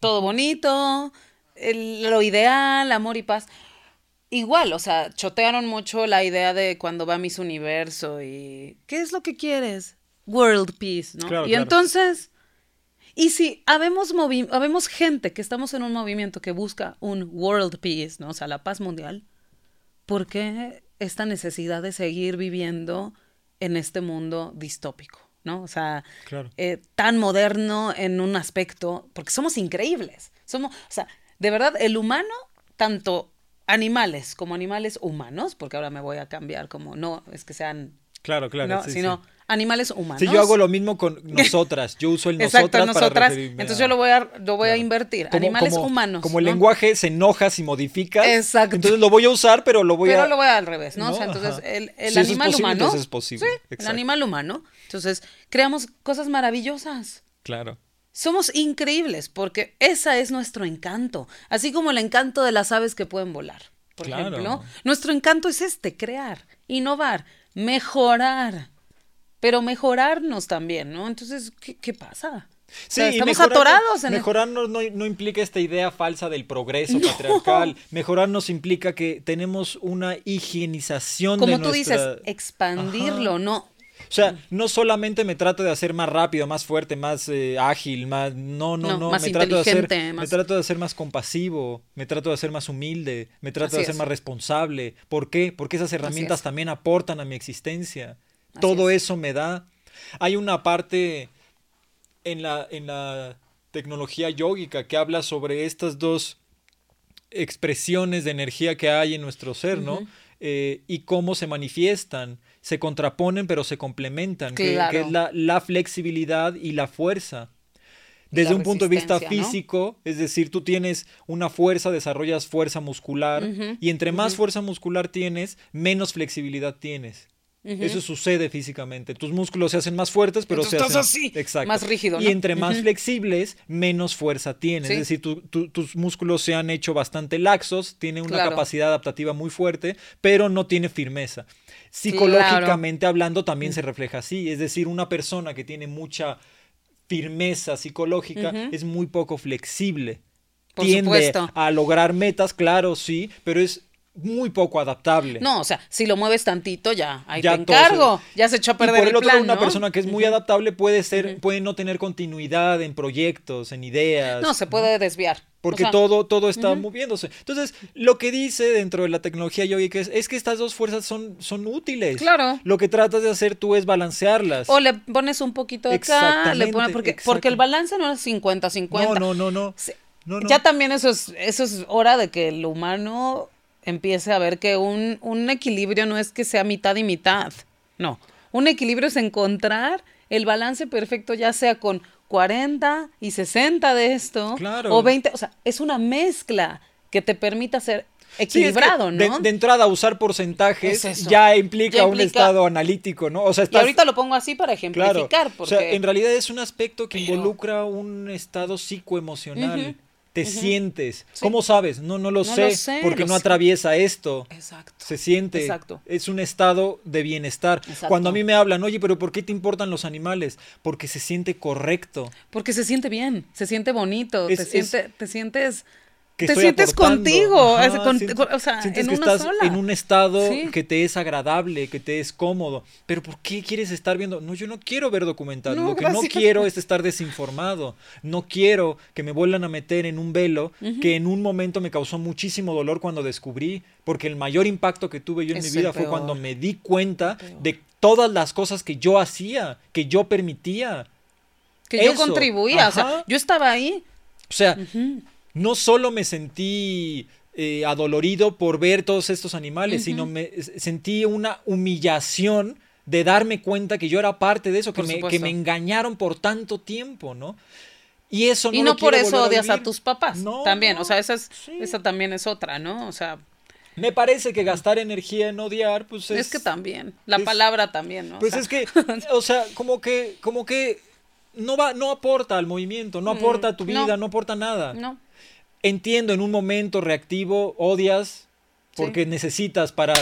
todo bonito, el- lo ideal, amor y paz. Igual, o sea, chotearon mucho la idea de cuando va Miss Universo y ¿qué es lo que quieres? World Peace, ¿no? Claro, y claro. entonces, y si habemos, movi- habemos gente que estamos en un movimiento que busca un World Peace, ¿no? O sea, la paz mundial, ¿por qué esta necesidad de seguir viviendo en este mundo distópico? ¿No? O sea, Claro. eh, tan moderno en un aspecto, porque somos increíbles. Somos, o sea, de verdad, el humano, tanto animales como animales humanos, porque ahora me voy a cambiar como no es que sean, Claro, claro. no, sí, sino sí. Animales humanos. Sí, yo hago lo mismo con nosotras. Yo uso el nosotras, Exacto, para nosotras. referirme Entonces a- yo lo voy a, lo voy a Claro. invertir. Como- animales como- humanos. Como el ¿no? lenguaje se enojas y modificas. Exacto. Entonces lo voy a usar, pero lo voy Pero a. lo voy al revés, ¿no? ¿no? O sea, entonces Ajá. el, el Si eso es animal posible, humano. entonces es posible. Sí, el animal humano. Entonces, creamos cosas maravillosas. Claro. Somos increíbles porque esa es nuestro encanto, así como el encanto de las aves que pueden volar. Por Claro. ejemplo, nuestro encanto es este, crear, innovar, mejorar, pero mejorarnos también, ¿no? Entonces, ¿qué, qué pasa? O Sí, sea, estamos atorados en el- Mejorarnos no, no implica esta idea falsa del progreso patriarcal. Mejorarnos implica que tenemos una higienización Como de tú nuestra... dices, expandirlo, Ajá. ¿no? O sea, no solamente me trato de hacer más rápido, más fuerte, más eh, ágil, más... No, no, No, no. más me trato de hacer, me más- trato de hacer más compasivo, me trato de hacer más humilde, me trato Así de es. más responsable. ¿Por qué? Porque esas herramientas es. también aportan a mi existencia. Así Todo es. eso me da... Hay una parte en la, en la tecnología yógica que habla sobre estas dos expresiones de energía que hay en nuestro ser, ¿no? Eh, y cómo se manifiestan, se contraponen pero se complementan, que- es la, la flexibilidad y la fuerza. Desde la un punto de vista físico, es decir, tú tienes una fuerza, desarrollas fuerza muscular y entre más fuerza muscular tienes, menos flexibilidad tienes. Eso sucede físicamente. Tus músculos se hacen más fuertes, pero Entonces se estás hacen así, Exacto. más rígido, Y ¿no? entre más flexibles, menos fuerza tienes. Sí. Es decir, tu- tu- tus músculos se han hecho bastante laxos, tienen una Claro. capacidad adaptativa muy fuerte, pero no tiene firmeza. Psicológicamente hablando también se refleja así. Es decir, una persona que tiene mucha firmeza psicológica es muy poco flexible. Por Tiende supuesto. a lograr metas, claro, sí, pero es muy poco adaptable. No, o sea, si lo mueves tantito, ya, ahí Ya te se- encargo. Ya se echó a Y perder por el el otro plan, lado, una ¿no? persona que es muy adaptable puede ser, puede no tener continuidad en proyectos, en ideas. No, se puede desviar. Porque O sea, todo, todo está moviéndose. Entonces, lo que dice dentro de la tecnología yogica es, es que estas dos fuerzas son, son útiles. Claro. Lo que tratas de hacer tú es balancearlas. O le pones un poquito de acá, le pones, porque, porque el balance no es 50-50. no, no, no, no. Se- No, no. Ya también eso es, eso es hora de que el humano empiece a ver que un, un equilibrio no es que sea mitad y mitad. No. Un equilibrio es encontrar el balance perfecto, ya sea con 40 y 60 de esto. Claro. O 20. O sea, es una mezcla que te permita ser Sí, es que equilibrado, de, ¿no? de entrada, usar porcentajes Es ya implica Ya un estado analítico, ¿no? O sea, y ahorita lo pongo así para Claro. ejemplificar. Porque... O sea, en realidad es un aspecto que Pero- involucra un estado psicoemocional. Ujú, Te sientes. Sí. ¿Cómo sabes? No, no lo, No sé, lo sé, porque no sé. atraviesa esto. Exacto. Se siente. Exacto. Es un estado de bienestar. Exacto. Cuando a mí me hablan, oye, pero ¿por qué te importan los animales? Porque se siente correcto. Porque se siente bien, se siente bonito, Es- te, es- siente, te sientes, Que te estoy sientes aportando. contigo, Ajá, con- sientes- o sea, sientes en que una estás sola. en un estado Sí. que te es agradable, que te es cómodo. Pero ¿por qué quieres estar viendo? No, yo no quiero ver documentales. No, Lo que no gracias. quiero es estar desinformado. No quiero que me vuelvan a meter en un velo que en un momento me causó muchísimo dolor cuando descubrí, porque el mayor impacto que tuve yo en Es mi vida fue cuando me di cuenta de todas las cosas que yo hacía, que yo permitía. que yo eso, contribuía, o sea, ajá. yo estaba ahí. O sea, Ujú. No solo me sentí eh, adolorido por ver todos estos animales, sino me s- sentí una humillación de darme cuenta que yo era parte de eso, que, me, que me engañaron por tanto tiempo, ¿no? Y eso no y lo no por eso odias a vivir. tus papás, No, también, no, o sea, esa, es, sí. esa también es otra, ¿no? O sea, Me parece que gastar energía en odiar, pues es... es, que también, la es- palabra también, ¿no? O Pues sea, es que, o sea, como que, como que no va, no aporta al movimiento, no aporta a tu Mm, no. vida, no aporta nada. no, Entiendo, en un momento reactivo odias porque necesitas para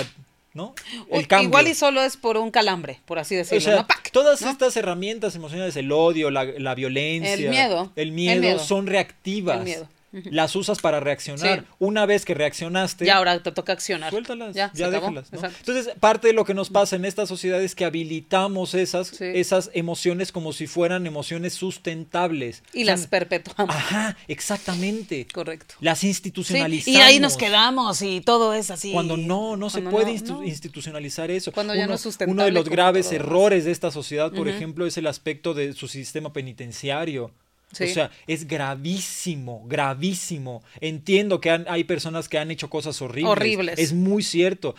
¿no? El cambio. Igual y solo es por un calambre, por así decirlo. O sea, ¿no? ¡Pac! todas ¿no? estas herramientas emocionales, el odio, la, la violencia, El miedo. el El miedo, miedo. son reactivas. El miedo. Las usas para reaccionar. Sí. Una vez que reaccionaste, Ya ahora te toca accionar. suéltalas, Ya, ya, déjalas. Entonces, parte de lo que nos pasa en esta sociedad es que habilitamos esas, Sí. esas emociones como si fueran emociones sustentables. Y O sea, las perpetuamos. Ajá, exactamente. Correcto. Las Sí, institucionalizamos. y ahí nos quedamos y todo es así. Cuando no, no se Cuando puede no, instu- no. institucionalizar eso. Cuando ya no es sustentable Uno de los graves errores de esta sociedad, por ejemplo, es el aspecto de su sistema penitenciario. Sí. O sea, es gravísimo, gravísimo. Entiendo que han- hay personas que han hecho cosas horribles. Horribles. Es muy cierto.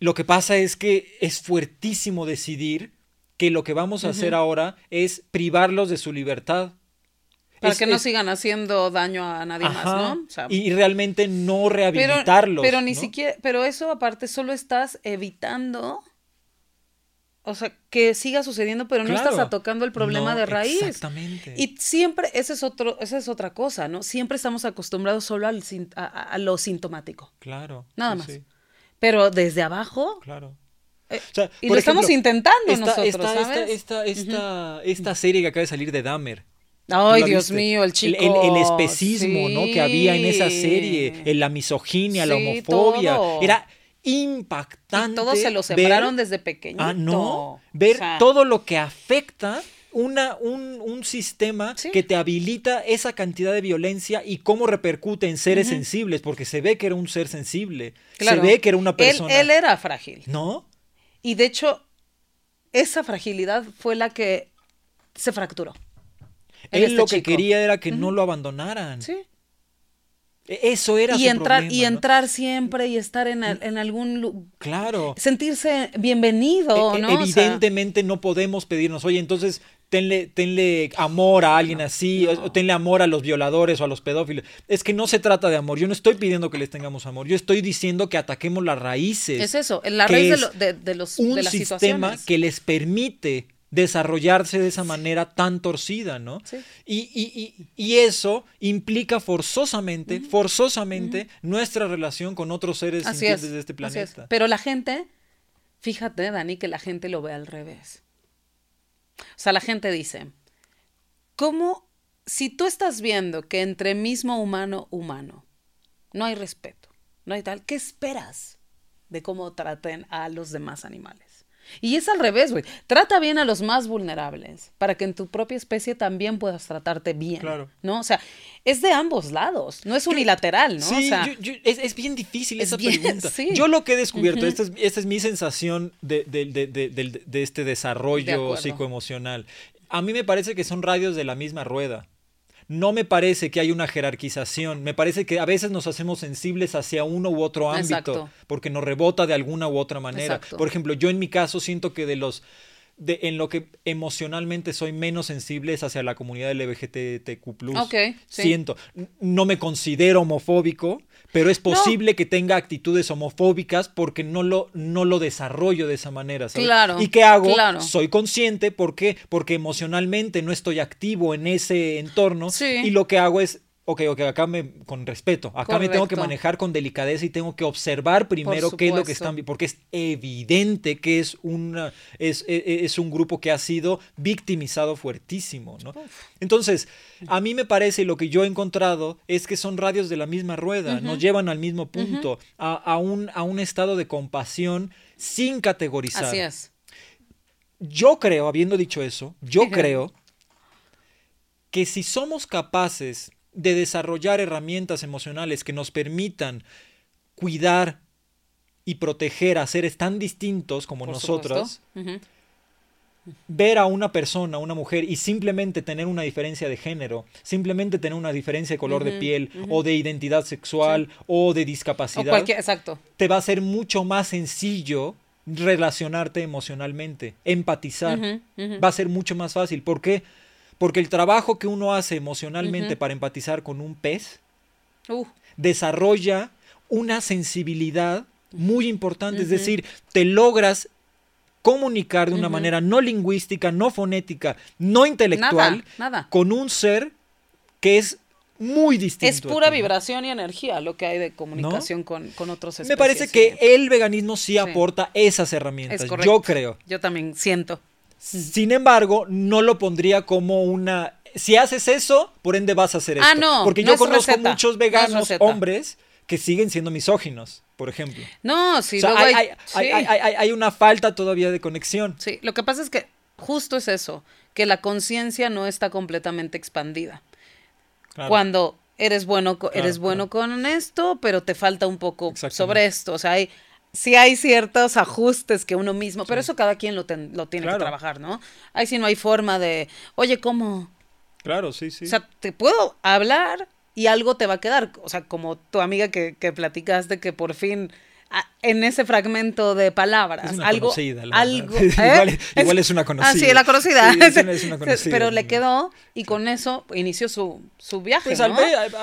Lo que pasa es que es fuertísimo decidir que lo que vamos a hacer ahora es privarlos de su libertad. Para Es- que no es- sigan haciendo daño a nadie Ajá, más, ¿no? O sea, y realmente no pero, rehabilitarlos. pero ni ¿no? siquiera, pero eso aparte solo estás evitando, o sea, que siga sucediendo, pero no estás atacando el problema No, de raíz. Exactamente. Y siempre, ese es otro, esa es otra cosa, ¿no? Siempre estamos acostumbrados solo al, a, a- lo sintomático, Claro. nada más. sí, pero desde abajo, claro. eh, O sea, y por lo estamos intentando esta, nosotros, esta, ¿sabes? Esta, esta, esta serie que acaba de salir de Dahmer. Ay, ¿Tú la Dios viste? mío, el chico. El, el especismo, ¿no? Que había en esa serie. en la misoginia, la Sí, homofobia. todo. Era impactante. Y todos se lo ver- sembraron desde pequeñito. Ah, no. Ver O sea, todo lo que afecta una, un, un sistema Sí. que te habilita esa cantidad de violencia y cómo repercute en seres sensibles, porque se ve que era un ser sensible. claro. Se ve que era una Él- persona. Él, era frágil. ¿No? Y de hecho, esa fragilidad fue la que se fracturó. Él este lo que quería era que no lo abandonaran. Sí. E- Eso era Y su entrar, problema, y ¿no? entrar siempre y estar en, al- en algún lu- Claro. sentirse bienvenido, E- ¿no? O sea, Evidentemente no podemos pedirnos, oye, entonces tenle, tenle amor a alguien así, o- o tenle amor a los violadores o a los pedófilos. Es que no se trata de amor. Yo no estoy pidiendo que les tengamos amor. Yo estoy diciendo que ataquemos las raíces. es eso, la raíz de, lo- de- de los, un de las sistema situaciones. que les permite desarrollarse de esa manera tan torcida, ¿no? Sí. Y, y- y- y eso implica forzosamente, forzosamente nuestra relación con otros seres Así es, de este así es. planeta. Pero la gente, fíjate, Dani, que la gente lo ve al revés. O sea, la gente dice, ¿cómo, si tú estás viendo que entre mismo humano humano no hay respeto, no hay tal, ¿qué esperas de cómo traten a los demás animales? Y es al revés, güey. Trata bien a los más vulnerables para que en tu propia especie también puedas tratarte bien. Claro. ¿No? O sea, es de ambos lados, no es unilateral, ¿no? Sí, o sea, yo- yo- es, es bien difícil es esa bien- pregunta. sí. Yo lo que he descubierto, esta, es, esta es mi sensación de, de- de- de- este De desarrollo psicoemocional. A mí me parece que son radios de la misma rueda. No me parece que hay una jerarquización. Me parece que a veces nos hacemos sensibles hacia uno u otro ámbito Exacto. porque nos rebota de alguna u otra manera. Exacto. Por ejemplo, yo en mi caso siento que de los de, en lo que emocionalmente soy menos sensible es hacia la comunidad LGBTQ+. Ok, sí. Siento. No me considero homofóbico, pero es posible que tenga actitudes homofóbicas porque no lo, no lo desarrollo de esa manera. ¿sabes? Claro, ¿Y qué hago? claro. Soy consciente, ¿por qué? Porque emocionalmente no estoy activo en ese entorno Sí. y lo que hago es... Ok, ok, acá me, con respeto, acá me tengo que manejar con delicadeza y tengo que observar primero qué es lo que están porque es evidente que es una es, e- e- es un grupo que ha sido victimizado fuertísimo, ¿no? Entonces, a mí me parece lo que yo he encontrado es que son radios de la misma rueda, nos llevan al mismo punto, a, a un, a un estado de compasión sin categorizar. así es. Yo creo, habiendo dicho eso, yo creo que si somos capaces de desarrollar herramientas emocionales que nos permitan cuidar y proteger a seres tan distintos como Por nosotras, ver a una persona, una mujer, y simplemente tener una diferencia de género, simplemente tener una diferencia de color de piel, o de identidad sexual, o de discapacidad, exacto. te va a ser mucho más sencillo relacionarte emocionalmente, empatizar. Va a ser mucho más fácil. ¿Por qué? Porque el trabajo que uno hace emocionalmente para empatizar con un pez Uh, desarrolla una sensibilidad muy importante. Es decir, te logras comunicar de una manera no lingüística, no fonética, no intelectual, nada, nada. con un ser que es muy distinto. Es pura vibración y energía lo que hay de comunicación con, con, otros especies. Me parece que el veganismo sí, aporta esas herramientas. Yo creo. Yo también siento. Sin embargo, no lo pondría como una. Si haces eso, por ende vas a hacer ah, esto. Ah, no. Porque yo conozco muchos veganos hombres que siguen siendo misóginos, por ejemplo. No, sí, hay, hay, hay, hay, una falta todavía de conexión. Sí, lo que pasa es que justo es eso, que la conciencia no está completamente expandida. Cuando eres bueno, eres bueno con esto, pero te falta un poco sobre esto. O sea, hay, sí hay ciertos ajustes que uno mismo, pero eso cada quien lo, lo tiene que trabajar, ¿no? Ahí sí no hay forma de, oye, ¿cómo? Claro, sí, sí. O sea, te puedo hablar y algo te va a quedar. O sea, como tu amiga que, que platicaste que por fin en ese fragmento de palabras. Es algo, conocida, algo ¿eh? igual, es, una conocida. Ah, sí, la conocida. Pero le quedó y con eso inició su, su viaje. Pues ¿no?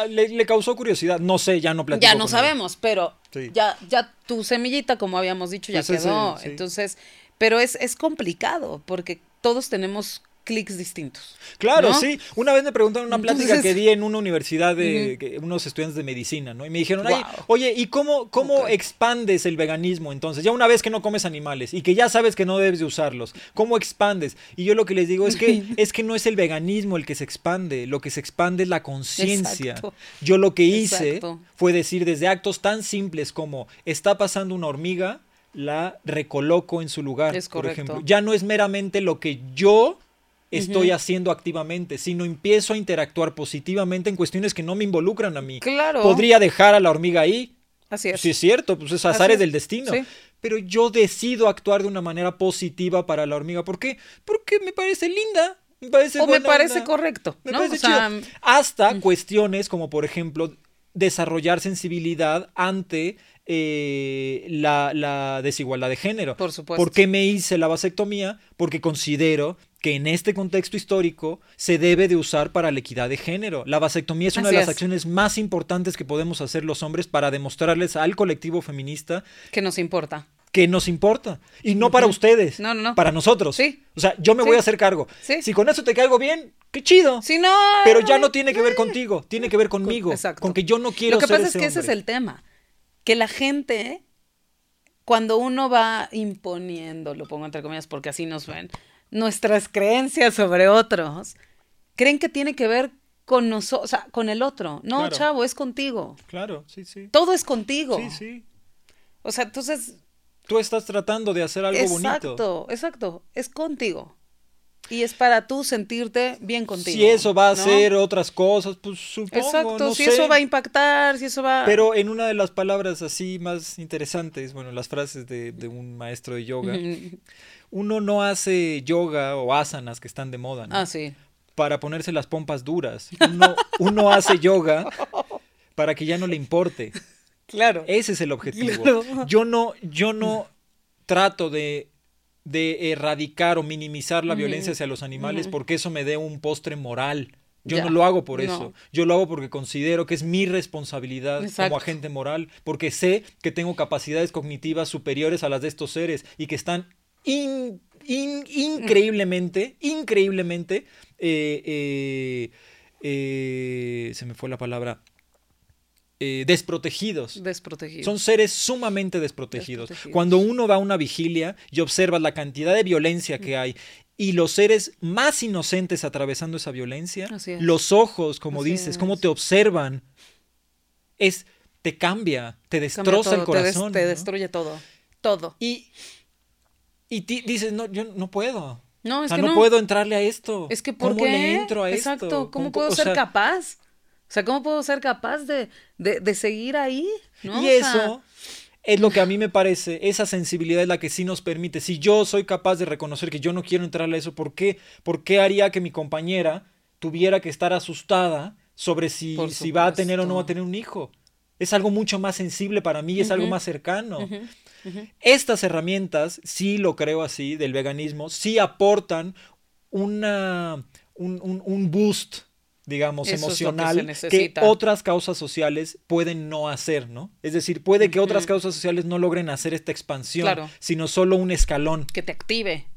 le, le, causó curiosidad. No sé, ya no platico Ya no sabemos, pero ya, ya tu semillita, como habíamos dicho, ya pues quedó. Entonces, pero es, es complicado porque todos tenemos clics distintos. Claro, sí. Una vez me preguntaron una plática que di en una universidad de unos estudiantes de medicina, ¿no? Y me dijeron, oye, ¿y cómo, cómo expandes el veganismo entonces? Ya una vez que no comes animales y que ya sabes que no debes de usarlos, ¿cómo expandes? Y yo lo que les digo es que es que no es el veganismo el que se expande, lo que se expande es la conciencia. Yo lo que hice fue decir desde actos tan simples como está pasando una hormiga, la recoloco en su lugar, por ejemplo. Ya no es meramente lo que yo estoy haciendo activamente, sino empiezo a interactuar positivamente en cuestiones que no me involucran a mí. Claro. Podría dejar a la hormiga ahí. Así es. Sí, es cierto, pues es azares del destino. Pero yo decido actuar de una manera positiva para la hormiga. ¿Por qué? Porque me parece linda. Me parece o me parece correcto. Me parece chido. Hasta cuestiones como, por ejemplo, desarrollar sensibilidad ante eh, la, la, desigualdad de género. Por supuesto. ¿Por qué me hice la vasectomía? Porque considero que en este contexto histórico se debe de usar para la equidad de género. La vasectomía es una de las acciones más importantes que podemos hacer los hombres para demostrarles al colectivo feminista que nos importa. Que nos importa. Y no para ustedes. No, no, no. Para nosotros. Sí. O sea, yo me voy a hacer cargo. Sí. Si con eso te caigo bien, qué chido. Si no. Pero ya no tiene que ver contigo, tiene que ver conmigo. Exacto. Con que yo no quiero Lo que pasa es que ese es el tema. Que la gente, cuando uno va imponiendo, lo pongo entre comillas porque así nos ven, nuestras creencias sobre otros, creen que tiene que ver con nosotros, o sea, con el otro. No, chavo, es contigo. Claro, sí, sí. Todo es contigo. Sí, sí. O sea, entonces... Tú estás tratando de hacer algo bonito. Exacto, exacto. Es contigo. Y es para tú sentirte bien contigo. Si eso va a hacer otras cosas, pues supongo. Exacto, si eso va a impactar, si eso va. Pero en una de las palabras así más interesantes, bueno, las frases de, de un maestro de yoga, uno no hace yoga o asanas que están de moda, ¿no? Ah, sí. Para ponerse las pompas duras. Uno, hace yoga para que ya no le importe. Claro. Ese es el objetivo. Yo no, yo no trato de, de erradicar o minimizar la violencia hacia los animales porque eso me dé un postre moral. Yo no lo hago por eso. Yo lo hago porque considero que es mi responsabilidad como agente moral, porque sé que tengo capacidades cognitivas superiores a las de estos seres y que están increíblemente, increíblemente, eh, eh, eh, se me fue la palabra, desprotegidos. Desprotegidos. Son seres sumamente desprotegidos. Cuando uno va a una vigilia y observa la cantidad de violencia que hay y los seres más inocentes atravesando esa violencia, los ojos, como dices, cómo te observan, es te cambia, te destroza el corazón. Te, destruye todo, todo. Y y dices, no, yo no puedo. No, es que no, puedo entrarle a esto. Es que ¿por ¿Cómo qué? le entro a Exacto. esto? ¿Cómo, puedo ser capaz? O sea, ¿cómo puedo ser capaz de, de, seguir ahí? Y eso es lo que a mí me parece, esa sensibilidad es la que sí nos permite. Si yo soy capaz de reconocer que yo no quiero entrarle a eso, ¿por qué? ¿Por qué haría que mi compañera tuviera que estar asustada sobre si, si va a tener o no va a tener un hijo? Es algo mucho más sensible para mí, es algo más cercano. Estas herramientas, sí lo creo así, del veganismo, sí aportan una, un, boost, digamos, emocional que, otras causas sociales pueden no hacer, ¿no? Es decir, puede que otras causas sociales no logren hacer esta expansión, sino solo un escalón. Que te active.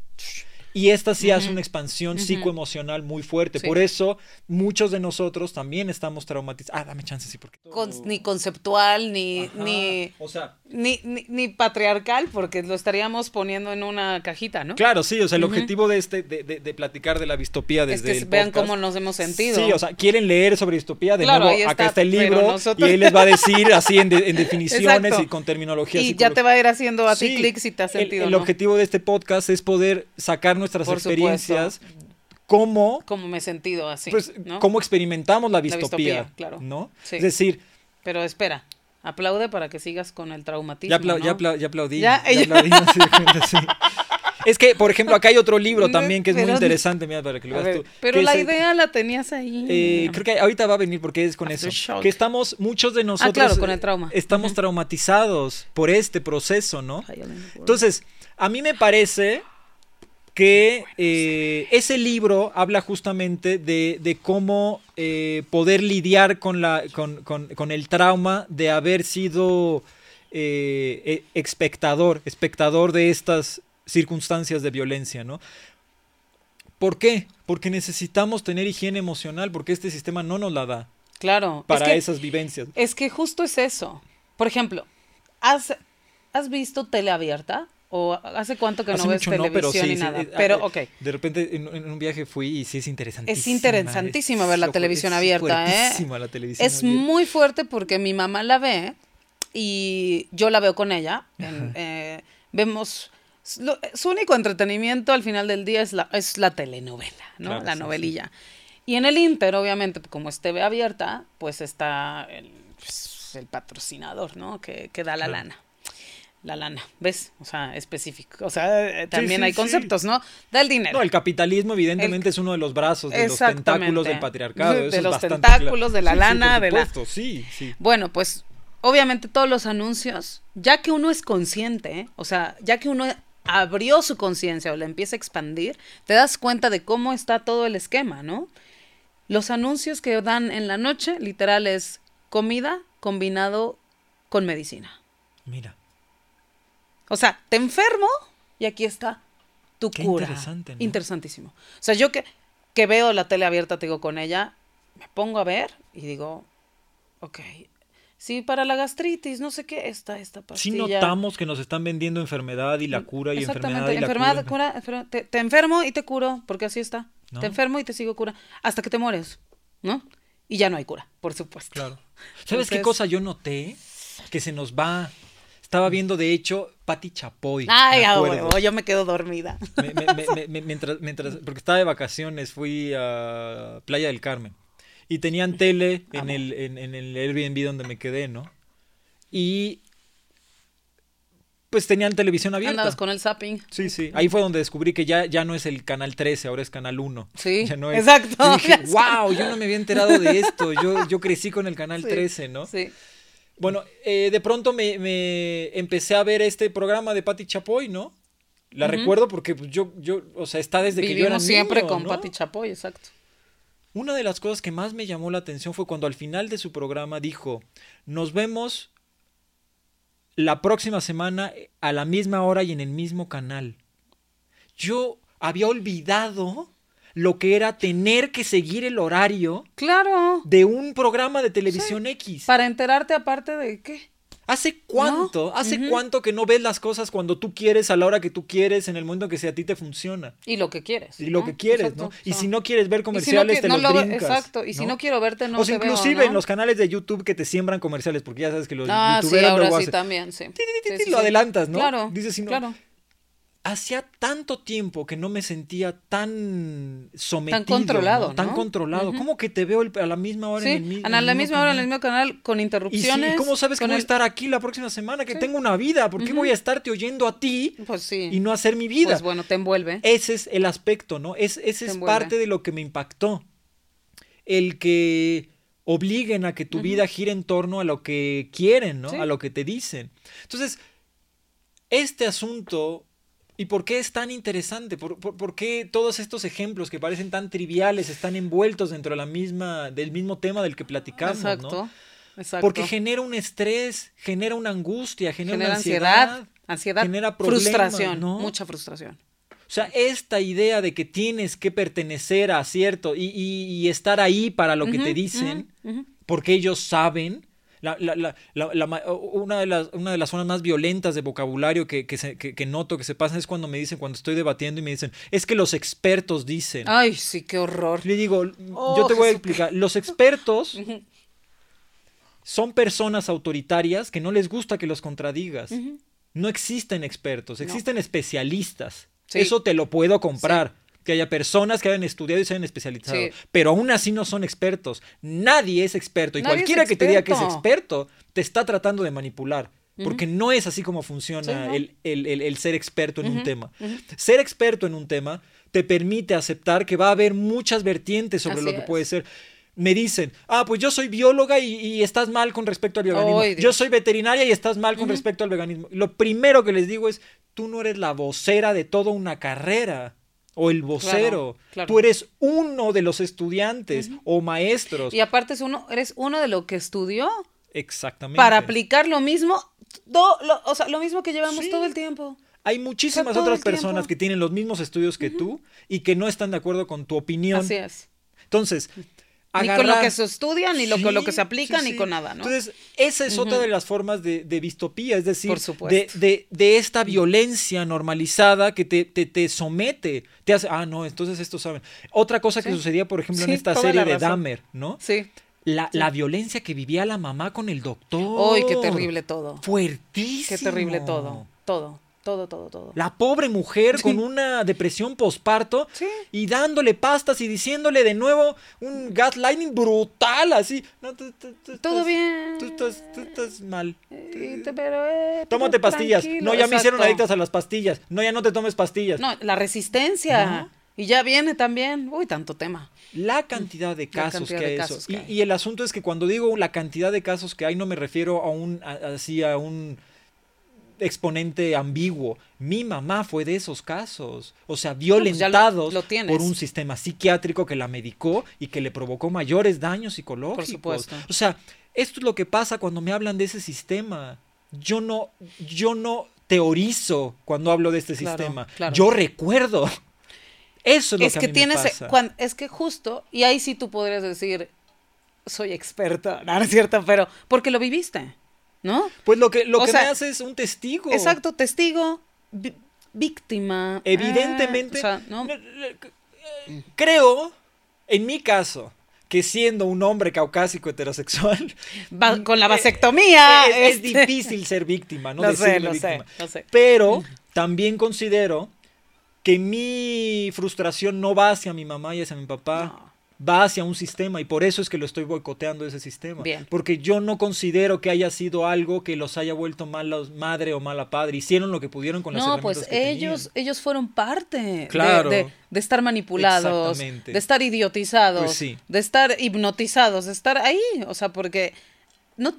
Y esta sí hace una expansión psicoemocional muy fuerte. Por eso muchos de nosotros también estamos traumatizados. Ah, dame chance, sí, porque... ni conceptual, ni, ni, o sea, ni, ni, patriarcal, porque lo estaríamos poniendo en una cajita, ¿no? Claro, sí, o sea, el objetivo de este, de, de, platicar de la distopía desde es que vean cómo nos hemos sentido. Sí, o sea, quieren leer sobre distopía, de nuevo, acá está el libro, y ahí les va a decir así en, en definiciones y con terminología. Y ya te va a ir haciendo a ti clic si te has sentido. El, objetivo de este podcast es poder sacar nuestras experiencias. Cómo, cómo me he sentido así. Pues, cómo experimentamos la distopía. claro. ¿no? Es decir. Pero espera, aplaude para que sigas con el traumatismo. Ya, ya, aplaudí. Ya, aplaudí. Es que, por ejemplo, acá hay otro libro también que es muy interesante, mira, para que lo veas tú. Pero la idea la tenías ahí. Eh, creo que ahorita va a venir porque es con eso. Que estamos, muchos de nosotros. Ah, claro, con el trauma. Estamos traumatizados por este proceso, ¿no? Entonces, a mí me parece que eh, ese libro habla justamente de, cómo eh, poder lidiar con, la, con, el trauma de haber sido eh, e, espectador, espectador de estas circunstancias de violencia, ¿no? ¿Por qué? Porque necesitamos tener higiene emocional, porque este sistema no nos la da. Claro. Para esas vivencias. Es que justo es eso. Por ejemplo, ¿has, ¿has visto tele abierta? ¿O hace cuánto que no ves televisión ni nada? Eh, pero, ok. De repente en, un viaje fui y sí es interesantísimo. Es interesantísimo ver la televisión abierta, ¿eh? La televisión es muy fuerte porque mi mamá la ve y yo la veo con ella. Eh, vemos. su único entretenimiento al final del día es la, es la telenovela, ¿no? la novelilla. Y en el Inter, obviamente, como es TV abierta, pues está el, pues, el patrocinador, ¿no? Que, que da la lana la lana, ¿ves? O sea, específico. O sea, eh, también hay conceptos, ¿no? Del dinero. No, el capitalismo evidentemente es uno de los brazos, de los tentáculos del patriarcado. de los tentáculos, de la lana, de la... Sí, sí. Bueno, pues obviamente todos los anuncios, ya que uno es consciente, o sea, ya que uno abrió su conciencia o la empieza a expandir, te das cuenta de cómo está todo el esquema, ¿no? Los anuncios que dan en la noche, literal, es comida combinado con medicina. Mira. O sea, te enfermo y aquí está tu Qué cura. Interesante, ¿no? Interesantísimo. O sea, yo que, que veo la tele abierta, te digo, con ella, me pongo a ver y digo, ok, sí, para la gastritis, no sé qué, está esta pastilla. Sí notamos que nos están vendiendo enfermedad y la cura y enfermedad y enfermedad, cura. te, enfermo y te curo, porque así está. Te enfermo y te sigo cura, hasta que te mueres, ¿no? Y ya no hay cura, por supuesto. Claro. ¿Sabes qué cosa yo noté? Que se nos va estaba viendo, de hecho, Patti Chapoy. Ay, yo me quedo dormida. mientras, mientras, porque estaba de vacaciones, fui a Playa del Carmen. Y tenían tele en el, en, el Airbnb donde me quedé, ¿no? Y pues tenían televisión abierta. Andabas con el zapping. Sí, sí. Ahí fue donde descubrí que ya, ya no es el canal 13, ahora es canal 1. Sí. Ya no es. Exacto. Y dije, wow, yo no me había enterado de esto. Yo, yo crecí con el canal 13, ¿no? Sí. Bueno, eh, de pronto me, empecé a ver este programa de Patti Chapoy, ¿no? La recuerdo porque pues, yo, yo, o sea, está desde que yo era siempre con Patti Chapoy, exacto. Una de las cosas que más me llamó la atención fue cuando al final de su programa dijo, nos vemos la próxima semana a la misma hora y en el mismo canal. Yo había olvidado lo que era tener que seguir el horario claro. de un programa de televisión X. Para enterarte aparte de qué. ¿Hace cuánto? ¿Hace cuánto que no ves las cosas cuando tú quieres, a la hora que tú quieres, en el momento que sea a ti te funciona? Y lo que quieres. Y lo que quieres, ¿no? Y si no quieres ver comerciales, te los brincas, Exacto. Y si no quiero verte, no O sea, inclusive en los canales de YouTube que te siembran comerciales, porque ya sabes que los ah, youtuberos sí, ahora sí también, sí. lo adelantas, ¿no? Claro, Dices, si no, claro hacía tanto tiempo que no me sentía tan sometido. Tan controlado. Tan controlado. ¿Cómo que te veo a la misma hora en el, mismo A la misma hora en el mismo canal con interrupciones. ¿Y cómo sabes que voy a estar aquí la próxima semana? Que tengo una vida. ¿Por qué voy a estarte oyendo a ti pues y no hacer mi vida? Pues bueno, te envuelve. Ese es el aspecto, ¿no? Es, ese es parte de lo que me impactó. El que obliguen a que tu vida gire en torno a lo que quieren, ¿no? A lo que te dicen. Entonces, este asunto ¿Y por qué es tan interesante? ¿Por, qué todos estos ejemplos que parecen tan triviales están envueltos dentro de la misma, del mismo tema del que platicamos? Exacto. Exacto. Porque genera un estrés, genera una angustia, genera, una ansiedad, ansiedad, genera frustración, mucha frustración. O sea, esta idea de que tienes que pertenecer a cierto y, y- y estar ahí para lo que te dicen, porque ellos saben. La, la- la- una, de las, una de las zonas más violentas de vocabulario que, que, se- que- que noto que se pasan es cuando me dicen, cuando estoy debatiendo y me dicen, es que los expertos dicen. Ay, sí, qué horror. Le digo, Oh, yo te voy a explicar. Los expertos son personas autoritarias que no les gusta que los contradigas. No existen expertos, existen especialistas. Sí. Eso te lo puedo comprar. Que haya personas que hayan estudiado y se hayan especializado. Sí. Pero aún así no son expertos. Nadie es experto. Y Nadie cualquiera que te diga que es experto. te está tratando de manipular. Porque no es así como Sí, funciona ¿no? el, el- el- el ser experto en un tema. Ser experto en un tema te permite aceptar que va a haber muchas vertientes sobre Así lo que es. puede ser. Me dicen, ah, pues yo soy bióloga y, y estás mal con respecto al veganismo. Yo soy veterinaria y estás mal con respecto al veganismo. Lo primero que les digo es, tú no eres la vocera de toda una carrera. O el vocero. claro. Tú eres uno de los estudiantes o maestros. Y aparte es uno, eres uno de lo que estudió Exactamente. para aplicar lo mismo, do- lo- o sea, lo mismo que llevamos Sí. todo el tiempo. Hay muchísimas otras personas que tienen los mismos estudios que tú y que no están de acuerdo con tu opinión. Así es. Entonces, Ni con lo que se estudia, ni lo, con lo que se aplica, sí, ni con nada, ¿no? Entonces, esa es otra de las formas de, de distopía, es decir, Por de, supuesto. de, de esta violencia normalizada que te, te, te somete, te hace, ah, no, entonces estos saben. Otra cosa que sucedía, por ejemplo, en esta serie de. Dahmer, ¿no? sí. La, la violencia que vivía la mamá con el doctor. Uy, qué terrible todo. Fuertísimo. Qué terrible todo. Todo, todo, todo, todo. La pobre mujer con una depresión posparto Sí. y dándole pastas y diciéndole de nuevo un gaslighting brutal, así. No, tú- tú- tú Todo estás- bien. Tú estás, mal. Eh, te- pero, eh, Tómate pero pastillas. No, ya me hicieron adictas a las pastillas. No, ya no te tomes pastillas. No, la resistencia. ¿No? Y ya viene también. Uy, tanto tema. La cantidad de casos cantidad que hay casos eso. que Y, el asunto es que cuando digo la cantidad de casos que hay, no me refiero a un a- así a un exponente ambiguo. Mi mamá fue de esos casos. O sea, pues lo- violentados lo tienes. por un sistema psiquiátrico que la medicó y que le provocó mayores daños psicológicos. supuesto. O sea, esto es lo que pasa cuando me hablan de ese sistema. Yo no, yo no teorizo cuando hablo de este Claro, sistema. claro. Yo recuerdo. Eso es lo es que, que, a mí me tienes, pasa. es que justo, y ahí sí tú podrías decir, soy experta, no, no es cierto, pero porque lo viviste, ¿no? Pues lo que, lo O que sea, me hace es un testigo. Exacto, testigo, víctima. Evidentemente, ah, o sea, ¿no? no, eh, creo, en mi caso, que siendo un hombre caucásico heterosexual, Va- con la vasectomía. es, es este, difícil ser víctima, ¿no? Lo sé, lo sé, lo sé. Pero también considero que mi frustración no va hacia mi mamá y hacia mi papá. No. Va hacia un sistema y por eso es que lo estoy boicoteando ese sistema. Bien. Porque yo no considero que haya sido algo que los haya vuelto malos madre o mala padre. Hicieron lo que pudieron con las No, herramientas pues que ellos, tenían. ellos fueron parte Claro. de, de estar manipulados, de estar idiotizados, Pues sí. de estar hipnotizados, de estar ahí, o sea, porque no,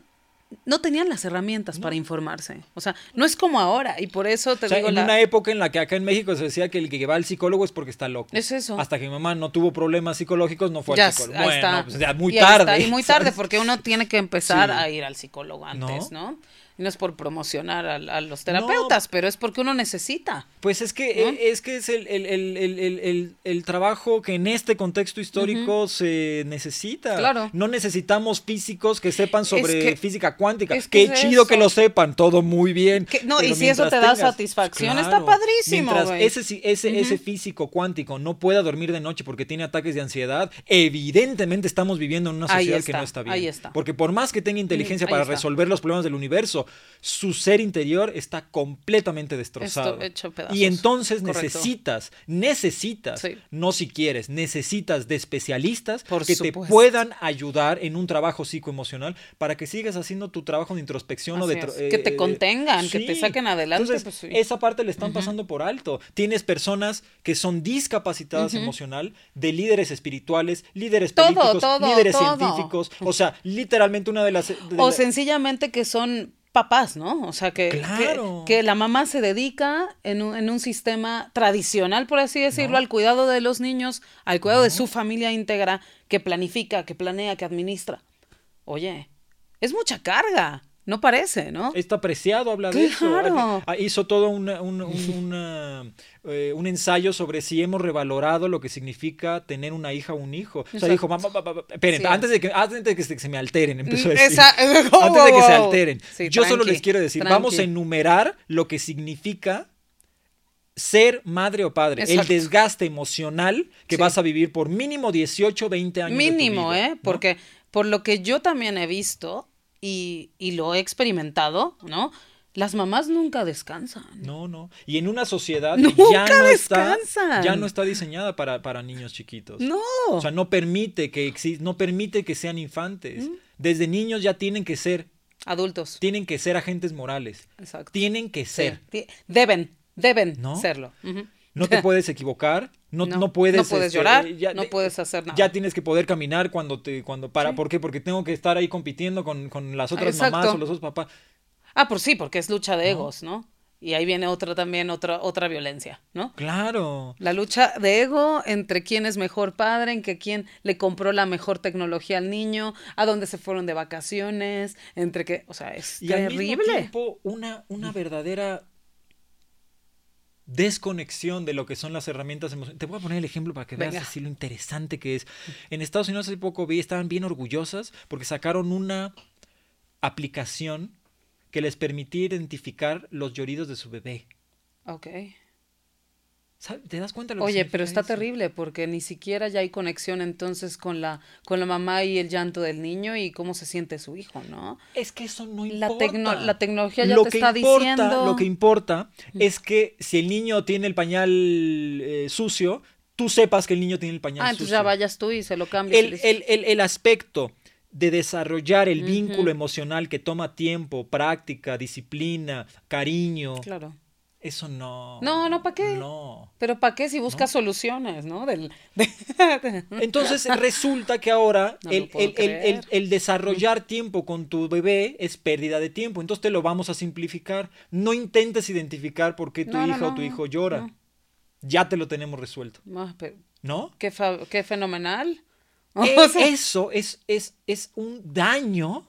no tenían las herramientas para informarse. O sea, no es como ahora, y por eso te O sea, digo en la... una época en la que acá en México se decía que el que va al psicólogo es porque está loco. Es eso. Hasta que mi mamá no tuvo problemas psicológicos, no fue Ya, al psicólogo. bueno, está. pues ya muy Y tarde. está, Y muy tarde, ¿sabes? porque uno tiene que empezar Sí. a ir al psicólogo antes, ¿No? ¿no? Y no es por promocionar a, a los terapeutas, pero es porque uno necesita. Pues es que, ¿No? eh, es, que es el, el- el- el- trabajo que en este contexto histórico se necesita. Claro. No necesitamos físicos que sepan sobre que- física cuántica. es que Qué es chido eso. que lo sepan, todo muy bien. Que- no, y si eso te da satisfacción, está padrísimo, Mientras ese, ese, ese físico cuántico no pueda dormir de noche porque tiene ataques de ansiedad, evidentemente estamos viviendo en una sociedad que no está bien. ahí está. Porque por más que tenga inteligencia para resolver los problemas del universo, su ser interior está completamente destrozado. Esto hecho pedazos. Y entonces Correcto. necesitas, necesitas, Sí. no si quieres, necesitas de especialistas Por que te puedan ayudar en un trabajo psicoemocional para que sigas haciendo tu trabajo de introspección o de... Que te eh, contengan, que te saquen adelante, Entonces, pues sí. esa parte le están pasando por alto. Tienes personas que son discapacitadas emocional, de líderes espirituales, líderes Todo, políticos, todo, líderes todo. científicos. O sea, literalmente una de las... de O la- sencillamente que son papás, ¿no? O sea, que, que- Claro. que, la mamá se dedica en un, en un sistema tradicional, por así decirlo, al cuidado de los niños, al cuidado de su familia íntegra, que planifica, que planea, que administra. Oye, es mucha carga. No parece, ¿no? Esto apreciado habla de eso. Claro. Ah, Hizo todo una- un, un- una, eh, un ensayo sobre si hemos revalorado lo que significa tener una hija o un hijo. O sea, dijo, mamá, esperen, Sí. antes de que, antes de que se, me alteren, empezó a decir. Esa- antes de que se alteren. Sí, Yo solo les quiero decir, vamos a enumerar lo que significa ser madre o padre, el desgaste emocional que Sí. vas a vivir por mínimo 18, 20 años. de tu Mínimo, vida, ¿eh? ¿no? Porque por lo que yo también he visto y, y lo he experimentado, ¿no? Las mamás nunca descansan. No, no. Y en una sociedad ya no está, descansan. ya no está diseñada para, para niños chiquitos. No. O sea, no permite que exi- no permite que sean infantes. Desde niños ya tienen que ser, Adultos. tienen que ser agentes morales. Exacto. Tienen que ser. Deben, deben ¿No? serlo. No te puedes equivocar, no, No, no puedes, no puedes este, llorar, ya- no puedes hacer nada. Ya tienes que poder caminar cuando te, cuando para, Sí. ¿por qué? Porque tengo que estar ahí compitiendo con, con las otras Exacto. mamás o los otros papás. Ah, pues sí, porque es lucha de egos, ¿no? Y ahí viene otra también, otra, otra violencia, ¿no? Claro. La lucha de ego entre quién es mejor padre, en que quién le compró la mejor tecnología al niño, a dónde se fueron de vacaciones, entre que, o sea, es Y al mismo terrible. tiempo una, una verdadera desconexión de lo que son las herramientas emocionales. Te voy a poner el ejemplo para que veas Venga. así lo interesante que es. En Estados Unidos hace poco vi, estaban bien orgullosas porque sacaron una aplicación que les permitía identificar los lloridos de su bebé. Ok. ¿Te das cuenta de lo que Oye, pero está eso? terrible porque ni siquiera ya hay conexión entonces con la, con la mamá y el llanto del niño y cómo se siente su hijo, ¿no? Es que eso no La importa. tecno- la tecnología ya lo te que está importa, diciendo. Lo que importa es que si el niño tiene el pañal eh, sucio, tú sepas que el niño tiene el pañal Ah, sucio. entonces ya vayas tú y se lo cambias. el, el, el, el aspecto de desarrollar el vínculo emocional que toma tiempo, práctica, disciplina, cariño, Claro. Eso no. No, no, ¿pa' qué? No. Pero ¿para qué si buscas soluciones, no? Del, de- Entonces resulta que ahora No el, el- el- desarrollar tiempo con tu bebé es pérdida de tiempo. Entonces te lo vamos a simplificar. No intentes identificar por qué tu No, no, hija o tu no, hijo llora. no. Ya te lo tenemos resuelto. Ah, pero ¿No? qué, fa- qué fenomenal. Sea, Eso es, es, es un daño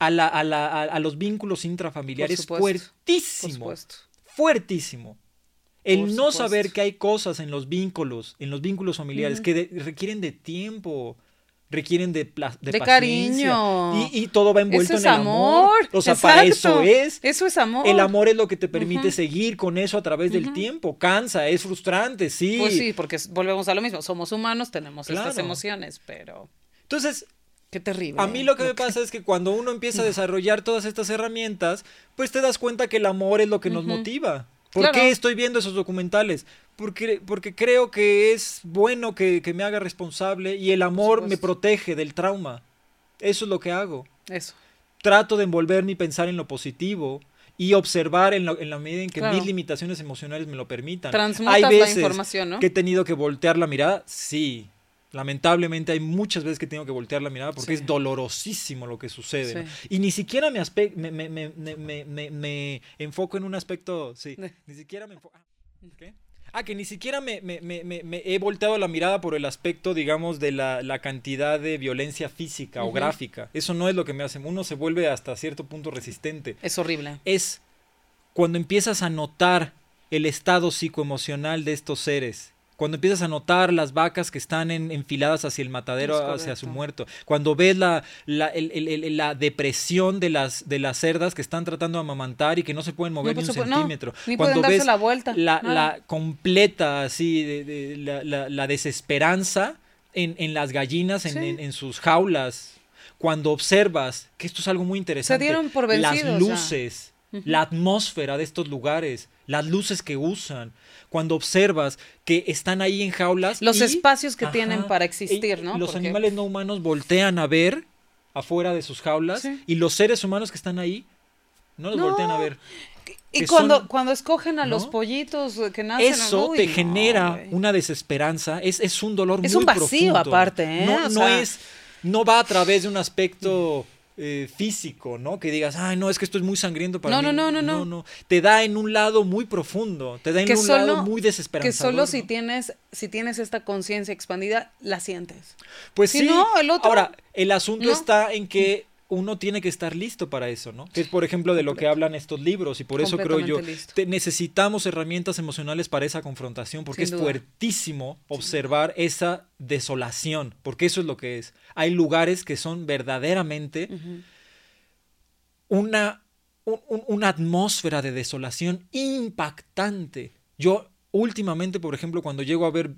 a, la, a, la- a- los vínculos intrafamiliares Por supuesto, por fuertísimo. supuesto. Fuertísimo. El no saber que hay cosas en los vínculos, en los vínculos familiares, que de- requieren de tiempo, requieren de, de, De cariño. Y, y todo va envuelto Eso es en el amor. amor. O sea, para Exacto. eso es. Eso es amor. El amor es lo que te permite seguir con eso a través del tiempo. Cansa, es frustrante, sí. Pues sí, porque volvemos a lo mismo. Somos humanos, tenemos estas emociones, pero Entonces, qué terrible. A mí lo que me pasa es que cuando uno empieza a desarrollar todas estas herramientas, pues te das cuenta que el amor es lo que nos motiva. ¿Por Claro. qué estoy viendo esos documentales? Porque, porque creo que es bueno que, que me haga responsable y el amor me protege del trauma. Eso es lo que hago. Eso. Trato de envolverme y pensar en lo positivo y observar en, lo- en la medida en que Claro. mis limitaciones emocionales me lo permitan. Transmutas hay la veces información, ¿no? que he tenido que voltear la mirada, sí. Lamentablemente hay muchas veces que tengo que voltear la mirada porque Sí. es dolorosísimo lo que sucede. Y ni siquiera me, me, me- me- enfoco en un aspecto, sí, ni siquiera me enfoco... ¿Qué? Ah, que ni siquiera me, me- me- me- he volteado la mirada por el aspecto, digamos, de la, la cantidad de violencia física o gráfica. Eso no es lo que me hace. Uno se vuelve hasta cierto punto resistente. Es horrible. Es cuando empiezas a notar el estado psicoemocional de estos seres. Cuando empiezas a notar las vacas que están en- enfiladas hacia el matadero, hacia su muerto. Cuando ves la, la, el- el- el- la depresión de las, de las cerdas que están tratando de amamantar y que no se pueden mover No, ni un no, centímetro. ni Cuando ves la vuelta, La, completa, así, de, de- la, la- desesperanza en, en las gallinas, en, Sí. en- en sus jaulas. Cuando observas, que esto es algo muy interesante, dieron por las vencidos luces, la atmósfera de estos lugares, las luces que usan, cuando observas que están ahí en jaulas. Los y- espacios que tienen para existir, y- ¿no? Los Porque- animales no humanos voltean a ver afuera de sus jaulas Sí. y los seres humanos que están ahí no los No, voltean a ver. Y cuando, son- cuando escogen a los pollitos que nacen. Eso uy, te genera una desesperanza, es, es un dolor Es muy un vacío profundo. aparte, ¿eh? No, O no sea- es, no va a través de un aspecto eh, físico, ¿no? Que digas, ay, no, es que esto es muy sangriento para No, mí. no, no, no, no. Te da en un lado muy profundo, te da en Que un solo- lado muy Que desesperanzador. solo si ¿no? tienes, si tienes esta conciencia expandida, la sientes. Pues Si sí. no, el otro- Ahora, el asunto ¿no? está en que uno tiene que estar listo para eso, ¿no? Que es, por ejemplo, de lo que hablan estos libros y por eso creo yo, te- necesitamos herramientas emocionales para esa confrontación, porque Sin es duda. fuertísimo observar esa desolación, porque eso es lo que es. Hay lugares que son verdaderamente una, un- un- una atmósfera de desolación impactante. Yo últimamente, por ejemplo, cuando llego a ver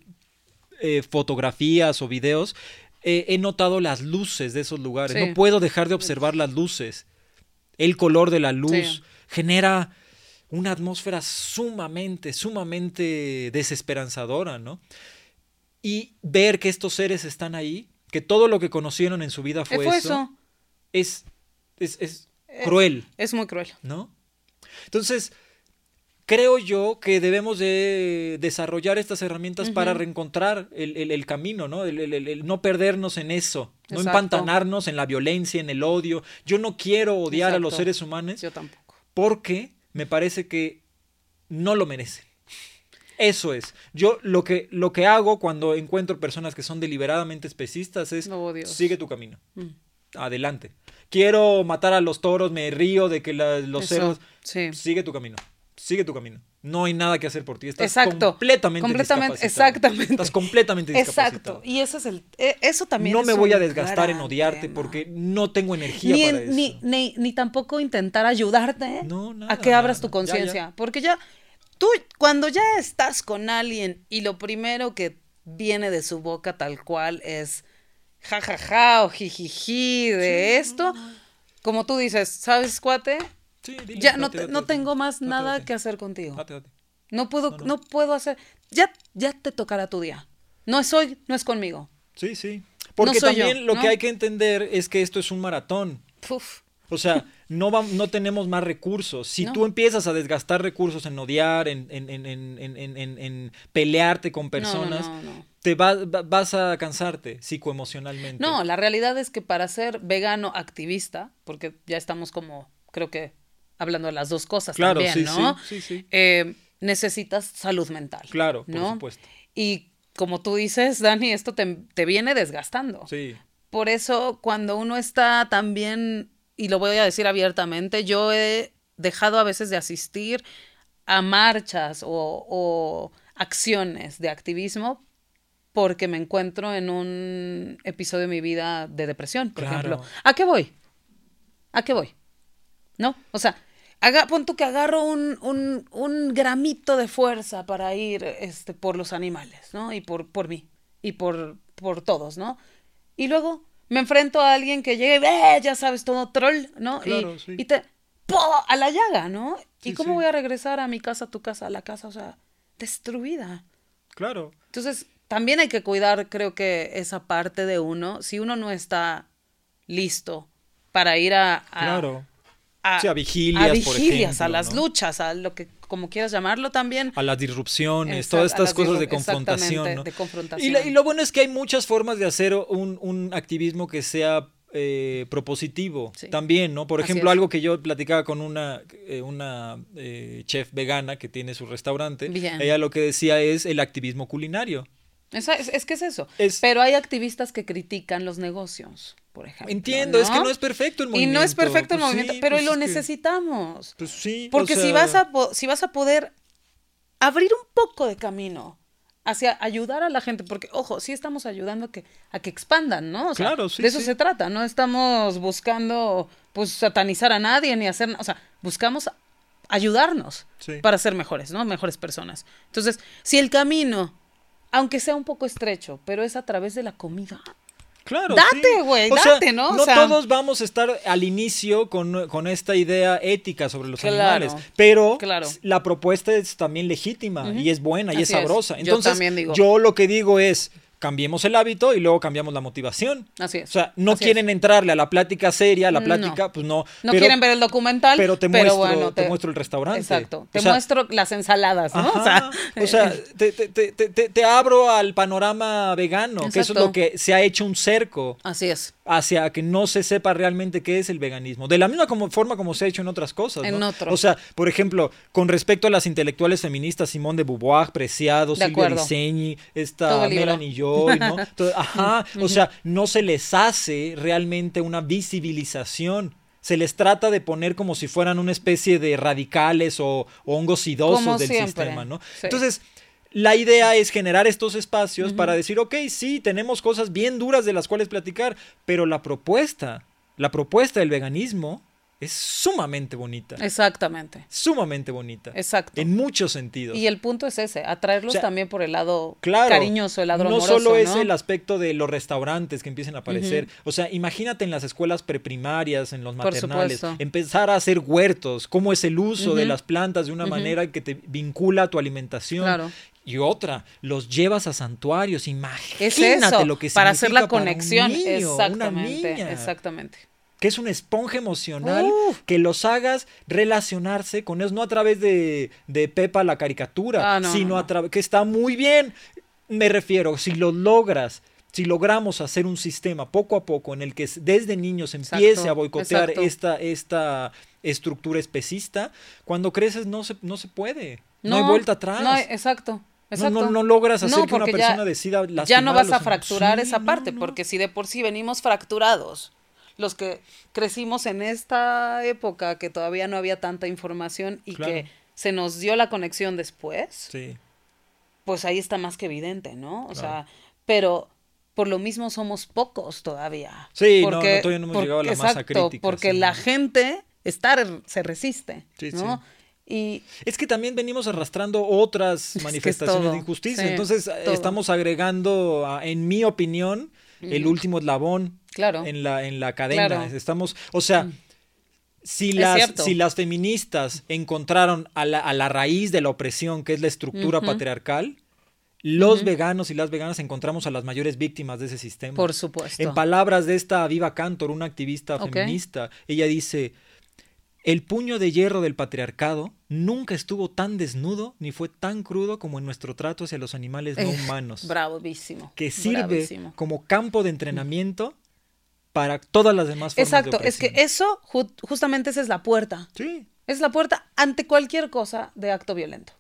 eh, fotografías o videos, eh, he notado las luces de esos lugares. Sí. No puedo dejar de observar las luces. El color de la luz Sí. genera una atmósfera sumamente, sumamente desesperanzadora, ¿no? Y ver que estos seres están ahí, que todo lo que conocieron en su vida Eh, fue, fue eso, eso. es, es, es Eh, cruel, Es muy cruel. ¿no? Entonces, creo yo que debemos de desarrollar estas herramientas para reencontrar el, el- el camino, ¿no? El, el- no perdernos en eso, no Exacto. empantanarnos en la violencia, en el odio. Yo no quiero odiar a los seres humanos Yo tampoco. porque me parece que no lo merecen. Eso es. Yo lo que, lo que hago cuando encuentro personas que son deliberadamente especistas es Oh, sigue tu camino. Mm. Adelante. Quiero matar a los toros, me río de que la- los Eso, cerdos. Sí. Sigue tu camino. Sigue tu camino. No hay nada que hacer por ti. Estás Exacto. completamente Completamente, exactamente. Estás completamente. Exacto. Y ese es el. eh, Eso también No es me voy a desgastar en odiarte porque no tengo energía Ni, para eso. ni, ni, ni tampoco intentar ayudarte No, nada, a que abras nada. tu conciencia. Porque ya, tú, cuando ya estás con alguien y lo primero que viene de su boca tal cual es jajaja o jijiji de esto, como tú dices, ¿sabes, cuate? Sí, dile, Ya no, date, te- date, no date. tengo más nada que hacer contigo. No puedo, No, no, no. puedo hacer. Ya, ya te tocará tu día. No es hoy, no es conmigo. Sí, sí. Porque yo, también lo que hay que entender es que esto es un maratón. Uf, O sea, no, va- no tenemos más recursos. Si No. tú empiezas a desgastar recursos en odiar, en, en, en, en, pelearte con personas, no, no. te va- va- vas a cansarte psicoemocionalmente. No, la realidad es que para ser vegano activista, porque ya estamos como, creo que hablando de las dos cosas Claro, también, sí, ¿no? sí, sí, sí. Eh, necesitas salud mental. Claro, por ¿no? supuesto. Y como tú dices, Dani, esto te, te viene desgastando. Sí. Por eso, cuando uno está también, y lo voy a decir abiertamente, yo he dejado a veces de asistir a marchas o, o acciones de activismo porque me encuentro en un episodio de mi vida de depresión, por Claro. ejemplo. ¿A qué voy? ¿A qué voy? ¿No? O sea, haga, pon tú que agarro un, un, un gramito de fuerza para ir este, por los animales, ¿no? Y por, por mí, y por, por todos, ¿no? Y luego me enfrento a alguien que llegue, ¡eh! ya sabes, todo troll, ¿no? Claro, y, sí. y te, ¡po! a la llaga, ¿no? Sí, ¿Y cómo sí. voy a regresar a mi casa, a tu casa, a la casa? O sea, destruida. Claro. Entonces, también hay que cuidar, creo que, esa parte de uno. Si uno no está listo para ir a... a- Claro. A, Sí, a vigilias, a por vigilias, a las ¿no? luchas, a lo que como quieras llamarlo también. A las disrupciones, Exacto, todas estas cosas de confrontación. ¿no? de confrontación. Y, la- y lo bueno es que hay muchas formas de hacer un, un activismo que sea eh, propositivo Sí. también, ¿no? Por Así ejemplo, es. algo que yo platicaba con una, eh, una eh, chef vegana que tiene su restaurante, Bien. ella lo que decía es el activismo culinario. Es, es que es eso. Es- Pero hay activistas que critican los negocios, por ejemplo. Entiendo, es que no es perfecto el Y movimiento. no es perfecto el Pues movimiento, sí, pero pues lo que- necesitamos. Pues sí, o Porque si, vas a si vas a poder abrir un poco de camino hacia ayudar a la gente, porque, ojo, sí estamos ayudando a que, a que expandan, ¿no? O sea, Claro, sí, de eso sí. se trata, no estamos buscando, pues, satanizar a nadie ni hacer, o sea, buscamos ayudarnos Sí. para ser mejores, ¿no? Mejores personas. Entonces, si el camino, aunque sea un poco estrecho, pero es a través de la comida, Claro. Date, sí. güey, sea, date, ¿no? O No sea- todos vamos a estar al inicio con, con esta idea ética sobre los Claro, animales, pero claro. la propuesta es también legítima y es buena y Así es sabrosa. Entonces, digo. yo lo que digo es, cambiemos el hábito y luego cambiamos la motivación. Así es. O sea, no Así quieren entrarle a la plática seria, a la No. plática, pues no. no pero- quieren ver el documental, pero te muestro- bueno, te muestro el restaurante. Exacto, te O sea, muestro las ensaladas, ¿no? Ajá, o sea, te, te- te- te- te- te abro al panorama vegano, que eso es lo que se ha hecho un cerco así es. hacia que no se sepa realmente qué es el veganismo. De la misma como, forma como se ha hecho en otras cosas. En ¿no? otro. O sea, por ejemplo, con respecto a las intelectuales feministas, Simone de Beauvoir, Preciado, De Silvia. Diseñi, esta el libro. Soy, ¿no? Entonces, ajá, o sea, no se les hace realmente una visibilización. Se les trata de poner como si fueran una especie de radicales o, o hongos sidosos Como del siempre, sistema, ¿no? sí. Entonces, la idea es generar estos espacios para decir, ok, sí, tenemos cosas bien duras de las cuales platicar, pero la propuesta, la propuesta del veganismo es sumamente bonita. Exactamente. Sumamente bonita. Exacto. En muchos sentidos. Y el punto es ese, atraerlos O sea, también por el lado Claro, cariñoso, el lado no amoroso, solo es ¿no? el aspecto de los restaurantes que empiecen a aparecer. O sea, imagínate en las escuelas preprimarias, en los maternales, empezar a hacer huertos, cómo es el uso de las plantas de una manera que te vincula a tu alimentación. Claro. Y otra, los llevas a santuarios, Es imagínate eso, lo que para hacer la significa un conexión. una exactamente, niña exactamente. Que es una esponja emocional, que los hagas relacionarse con ellos, no a través de, de Pepa la caricatura, Ah, no, sino no, a través, que está muy bien, me refiero, si lo logras, si logramos hacer un sistema poco a poco en el que desde niños empiece Exacto, a boicotear exacto. esta, esta estructura especista, cuando creces no se, no se puede, no, hay vuelta atrás. No, exacto. No, Exacto. no, no logras hacer que una porque ya- persona decida ya no vas a fracturar Sí, esa parte, porque si de por sí venimos fracturados, los que crecimos en esta época que todavía no había tanta información y Claro. que se nos dio la conexión después, Sí. pues ahí está más que evidente, ¿no? O Claro. sea, pero por lo mismo somos pocos todavía. Sí, no, no, todavía no hemos llegado a la masa crítica, Porque sí. la gente está, se resiste, Sí, ¿no? sí. Y Es que también venimos arrastrando otras manifestaciones todo, de injusticia. Entonces eh, todo. estamos agregando, en mi opinión, el último eslabón claro, en la, en la cadena. Claro. Mm. Estamos, o sea, si Es las, si las feministas encontraron a la, a la raíz de la opresión, que es la estructura patriarcal, los veganos y las veganas encontramos a las mayores víctimas de ese sistema. por supuesto. En palabras de esta Viva Cantor, una activista feminista, ella dice, el puño de hierro del patriarcado nunca estuvo tan desnudo ni fue tan crudo como en nuestro trato hacia los animales no Eh, humanos, Bravísimo. que sirve bravísimo. como campo de entrenamiento para todas las demás formas de Exacto, es que eso ju- justamente esa es la puerta. Sí. Es la puerta ante cualquier cosa de acto violento.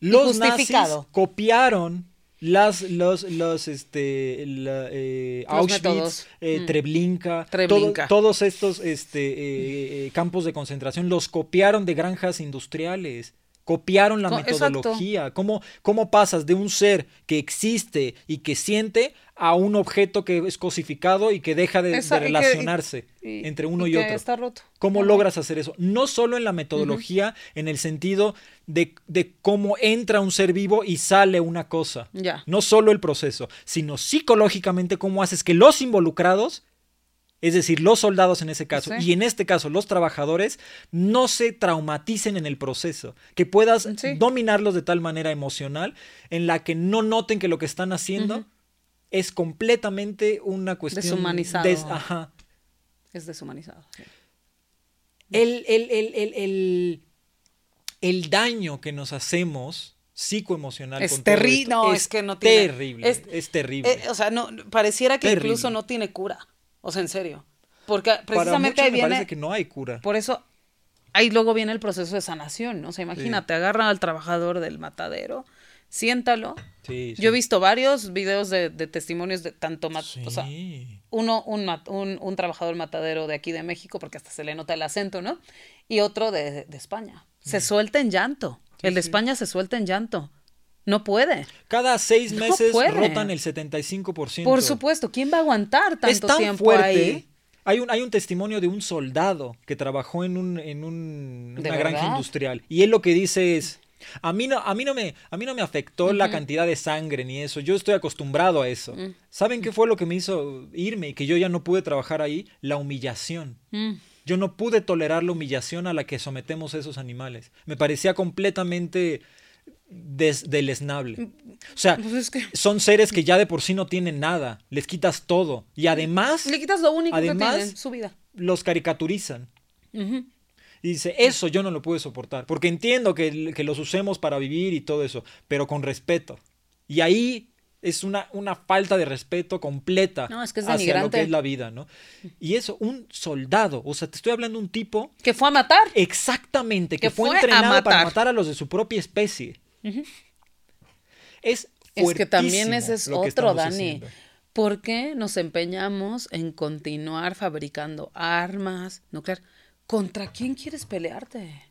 Los nazis copiaron las, los, los, este, la, eh, Los Auschwitz, eh, Mm. Treblinka, Treblinka. todo- todos estos este, eh, eh, campos de concentración los copiaron de granjas industriales. Copiaron la exacto. metodología. ¿Cómo, ¿Cómo pasas de un ser que existe y que siente a un objeto que es cosificado y que deja de, de Esa- y que- y- relacionarse entre uno y, otro? está roto. ¿Cómo Ajá. logras hacer eso? No solo en la metodología, en el sentido de, de cómo entra un ser vivo y sale una cosa. Ya. No solo el proceso, sino psicológicamente cómo haces que los involucrados, es decir, los soldados en ese caso, Sí. y en este caso los trabajadores, no se traumaticen en el proceso, que puedas Sí. dominarlos de tal manera emocional en la que no noten que lo que están haciendo es completamente una cuestión Deshumanizado. des- ajá. Es deshumanizado. sí. el, el, el, el, el, el daño que nos hacemos psicoemocional Es terri- no, es que no tiene- terrible es- es, terrible Eh, o sea, no, pareciera que Terrible. incluso no tiene cura. O sea, en serio. Porque precisamente me viene. parece que no hay cura Por eso, ahí luego viene el proceso de sanación, ¿no? O sea, imagínate, agarra al trabajador del matadero, siéntalo. Sí, sí. Yo he visto varios videos de, de testimonios de tanto, mat- o sea, Sí. uno, un, un, un trabajador matadero de aquí de México, porque hasta se le nota el acento, ¿no? Y otro de, de España. Se suelta en llanto. el de sí. España se suelta en llanto. No puede. cada seis No meses puede. rotan el 75% Por supuesto, ¿quién va a aguantar tanto es tan tiempo fuerte ahí? hay un, hay un testimonio de un soldado que trabajó en, un, en un- ¿De una granja industrial y él lo que dice es a mí no, a mí no, me, a mí no me afectó la cantidad de sangre ni eso. Yo estoy acostumbrado a eso. Mm. ¿Saben qué fue lo que me hizo irme y que yo ya no pude trabajar ahí? La humillación. Mm. Yo no pude tolerar la humillación a la que sometemos a esos animales. Me parecía completamente des- deleznable. O sea, Pues es que son seres que ya de por sí no tienen nada. Les quitas todo. Y además le quitas lo único Además- que tienen, su vida. los caricaturizan. Y dice, eso yo no lo pude soportar. Porque entiendo que, que los usemos para vivir y todo eso, pero con respeto. Y ahí es una, una falta de respeto completa No, es que es hacia lo que es la vida, ¿no? Y eso, un soldado, o sea, te estoy hablando de un tipo Que fue a matar. exactamente, que, Que fue, entrenado para matar a los de su propia especie. Es Es que también ese es otro, Dani. haciendo. ¿Por qué nos empeñamos en continuar fabricando armas nucleares? ¿Contra quién quieres pelearte?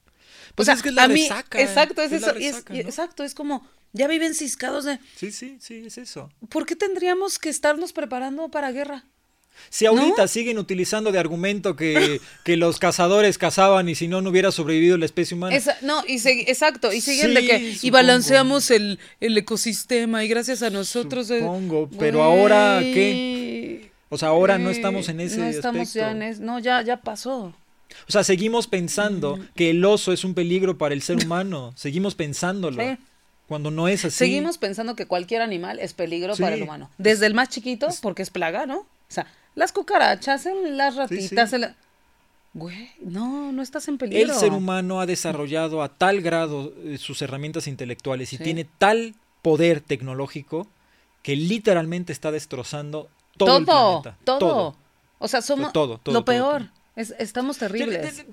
Pues es que es la a mí, resaca, exacto, es, eso, exacto, es como, ya viven ciscados de, Sí, sí, sí, es eso. ¿por qué tendríamos que estarnos preparando para guerra? Si ahorita siguen utilizando de argumento que, que los cazadores cazaban y si no, no hubiera sobrevivido la especie humana. Esa- no, y exacto, y siguen de que, y supongo. balanceamos el, el ecosistema, y gracias a nosotros. Supongo, pero ahora, ¿qué? O sea, ahora no estamos en ese No estamos ya aspecto. en es- no, ya, ya pasó. O sea, seguimos pensando que el oso es un peligro para el ser humano. Seguimos pensándolo. Sí. Cuando no es así. Seguimos pensando que cualquier animal es peligro Sí. para el humano. Desde el más chiquito, porque es plaga, ¿no? O sea, las cucarachas, el- las ratitas, sí. el- Güey, no, no estás en peligro. El ser humano ha desarrollado a tal grado eh, sus herramientas intelectuales y Sí. tiene tal poder tecnológico que literalmente está destrozando todo, el todo, planeta. todo, O sea, somos Todo, todo, lo todo, peor. todo. Es- estamos terribles.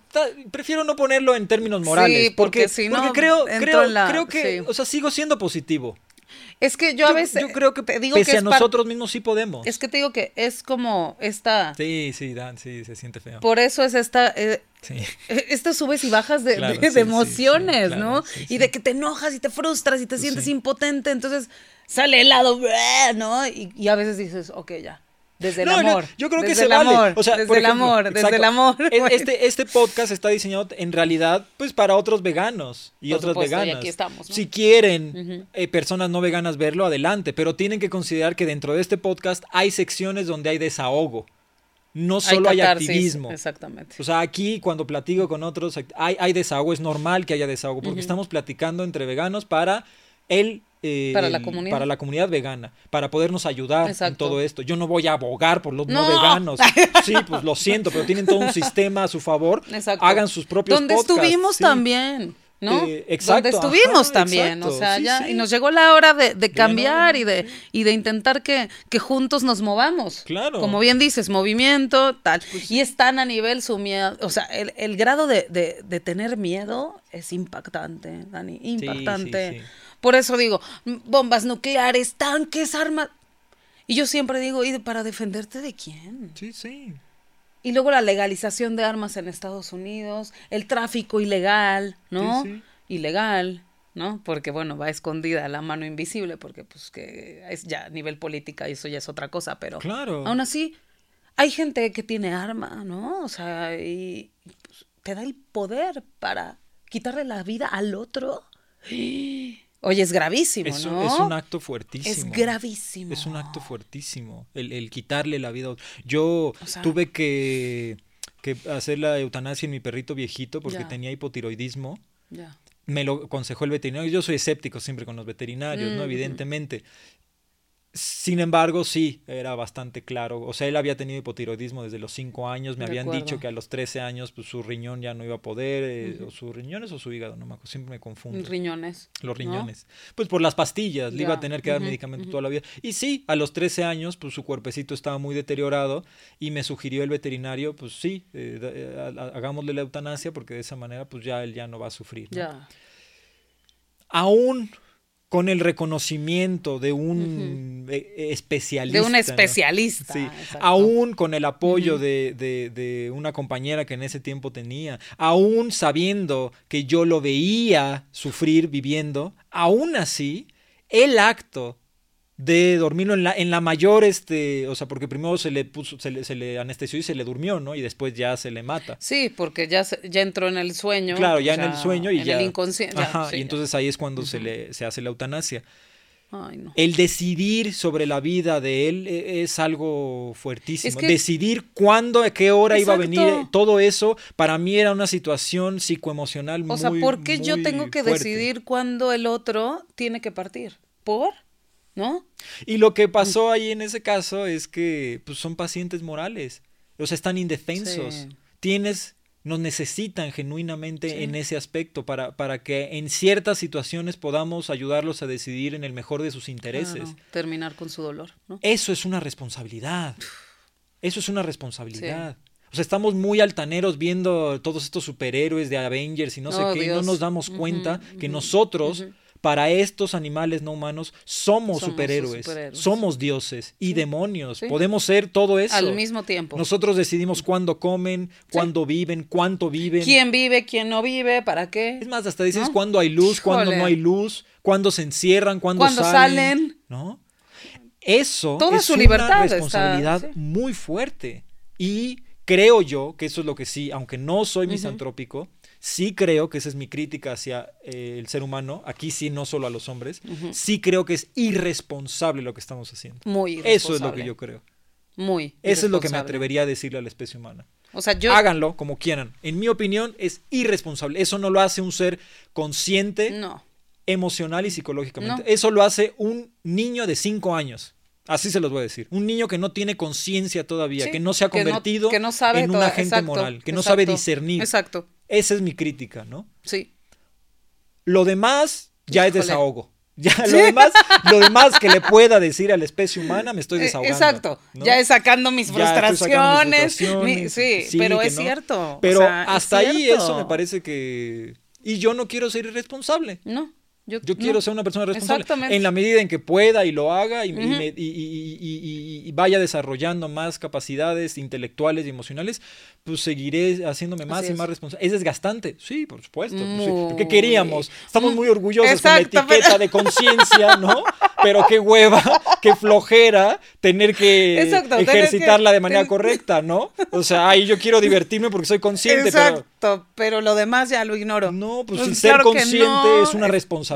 prefiero no ponerlo en términos morales. Sí, porque porque, si porque no, creo, creo, en la- creo que, sí. o sea, sigo siendo positivo. Es que yo a veces yo creo que te digo pese que a es nosotros mismos sí podemos. es que te digo que es como esta Sí, sí, Dan, sí, se siente feo. por eso es esta eh, Sí. eh, estas subes y bajas de, Claro, de- sí, de sí, emociones, sí, ¿no? claro, sí, Y sí. de que te enojas y te frustras y te sientes Sí. impotente, entonces sale helado, ¿no? Y, y a veces dices, ok, ya. Desde el No, no, amor. yo creo que desde se el vale. amor, O sea, desde el ejemplo, amor, desde el amor. Este, este podcast está diseñado en realidad pues para otros veganos y Por otras supuesto, y veganas. aquí estamos, ¿no? Si quieren eh, personas no veganas verlo, adelante, pero tienen que considerar que dentro de este podcast hay secciones donde hay desahogo. No solo hay, catarsis, activismo. Exactamente. O sea, aquí cuando platico con otros, hay, hay desahogo, es normal que haya desahogo, porque estamos platicando entre veganos para el... eh, Para la comunidad. para la comunidad vegana, para podernos ayudar en todo esto. Yo no voy a abogar por los no, No. veganos. Sí, pues lo siento, pero tienen todo un sistema a su favor. Exacto. Hagan sus propios Donde podcasts, estuvimos sí. también, ¿no? Eh, exacto, Donde estuvimos ajá, también, exacto, o sea, sí, ya, sí. y nos llegó la hora de, cambiar y de, y de intentar que, que juntos nos movamos. Claro. Como bien dices, movimiento, tal. y es tan a nivel su miedo, o sea, el, el grado de, de, de tener miedo es impactante, Dani, impactante. Por eso digo, bombas nucleares, tanques, armas. Y yo siempre digo, ¿y para defenderte de quién? Sí, sí. Y luego la legalización de armas en Estados Unidos, el tráfico ilegal, ¿no? Sí, sí. Ilegal, ¿no? Porque bueno, va escondida la mano invisible, porque pues que es ya a nivel política y eso ya es otra cosa, pero Claro. aún así hay gente que tiene arma, ¿no? O sea, y pues, te da el poder para quitarle la vida al otro. Oye, es gravísimo, Es, ¿no? es un acto fuertísimo. Es gravísimo. Es un acto fuertísimo. El, el quitarle la vida a otro. Yo O sea- tuve que, que hacer la eutanasia en mi perrito viejito porque Ya. tenía hipotiroidismo. Ya. me lo aconsejó el veterinario. Yo soy escéptico siempre con los veterinarios, ¿no? Mm, Evidentemente. Sin embargo, sí, era bastante claro. O sea, él había tenido hipotiroidismo desde los 5 años. Me De habían acuerdo. dicho que a los 13 años pues, su riñón ya no iba a poder, eh, o sus riñones o su hígado, no me acuerdo, siempre me confundo. Riñones. Los ¿no? riñones. Pues por las pastillas, le iba a tener que dar medicamento toda la vida. Y sí, a los 13 años, pues su cuerpecito estaba muy deteriorado y me sugirió el veterinario, pues sí, eh, eh, ha- hagámosle la eutanasia porque de esa manera pues ya él ya no va a sufrir. ¿no? Ya. Aún con el reconocimiento de un eh, eh, especialista. De un ¿no? especialista. Sí, aún con el apoyo de, de- de una compañera que en ese tiempo tenía, aún sabiendo que yo lo veía sufrir viviendo, aún así, el acto de dormirlo en la, en la mayor, este, o sea, porque primero se le puso, se le, se le anestesió y se le durmió, ¿no? Y después ya se le mata. Sí, porque ya, se- ya entró en el sueño. Claro, ya en el sueño y en ya. el inconsciente. Ajá, sí, y entonces ahí es cuando se le se hace la eutanasia. Ay, no. El decidir sobre la vida de él eh, es algo fuertísimo. Es que- decidir cuándo, a qué hora iba a venir, eh, todo eso para mí era una situación psicoemocional muy O sea, ¿por qué yo tengo que fuerte. decidir cuándo el otro tiene que partir? ¿Por? ¿No? Y lo que pasó ahí en ese caso es que pues, son pacientes morales. O sea, están indefensos. Sí. Tienes, nos necesitan genuinamente Sí. en ese aspecto para, para que en ciertas situaciones podamos ayudarlos a decidir en el mejor de sus intereses. Terminar con su dolor, ¿no? Eso es una responsabilidad. Eso es una responsabilidad. O sea, estamos muy altaneros viendo todos estos superhéroes de Avengers y no sé Oh, qué, no nos damos cuenta que nosotros. Para estos animales no humanos somos, superhéroes, superhéroes. somos dioses y demonios. sí. Podemos ser todo eso. Al mismo tiempo. Nosotros decidimos cuándo comen, cuándo viven, cuánto viven. ¿Quién vive, quién no vive, para qué? Es más, hasta dices ¿No? cuándo hay luz, cuándo no hay luz, cuándo se encierran, cuándo, Cuándo salen, salen. ¿no? Eso Toda es su una libertad responsabilidad muy fuerte. Y creo yo que eso es lo que sí, aunque no soy misantrópico, sí creo que esa es mi crítica hacia eh, el ser humano, aquí sí, no solo a los hombres, sí creo que es irresponsable lo que estamos haciendo. Muy Eso es lo irresponsable. que yo creo. Muy. Eso es lo que me irresponsable. atrevería a decirle a la especie humana. O sea, yo. Háganlo como quieran. En mi opinión, es irresponsable. Eso no lo hace un ser consciente, No. emocional y psicológicamente. No. Eso lo hace un niño de 5 años. Así se los voy a decir. Un niño que no tiene conciencia todavía, Sí, que no se ha que no- convertido que no sabe en un agente moral, que no sabe discernir. Exacto. Esa es mi crítica, ¿no? Sí. Lo demás ya es desahogo. Ya lo demás, lo demás que le pueda decir a la especie humana me estoy Eh, desahogando. Exacto. ¿no? Ya es sacando mis Ya estoy sacando mis frustraciones. mi- sí, pero es no. cierto. o Pero es hasta ahí eso me parece que... Y yo no quiero ser irresponsable. No. Yo, Yo no. quiero ser una persona responsable. En la medida en que pueda y lo haga y, Ujú. me- y- y- y- y- y vaya desarrollando más capacidades intelectuales y emocionales, pues seguiré haciéndome más Así y es. más responsable. ¿Es desgastante? Sí, por supuesto. pues sí. ¿Qué queríamos? Estamos muy orgullosos con la etiqueta de conciencia, ¿no? Pero qué hueva, qué flojera tener que Exacto, ejercitarla que- de manera ten- correcta, ¿no? O sea, ay, yo quiero divertirme porque soy consciente. Exacto, pero... lo demás ya lo ignoro. No, pues, Pues ser claro consciente no. es una responsabilidad,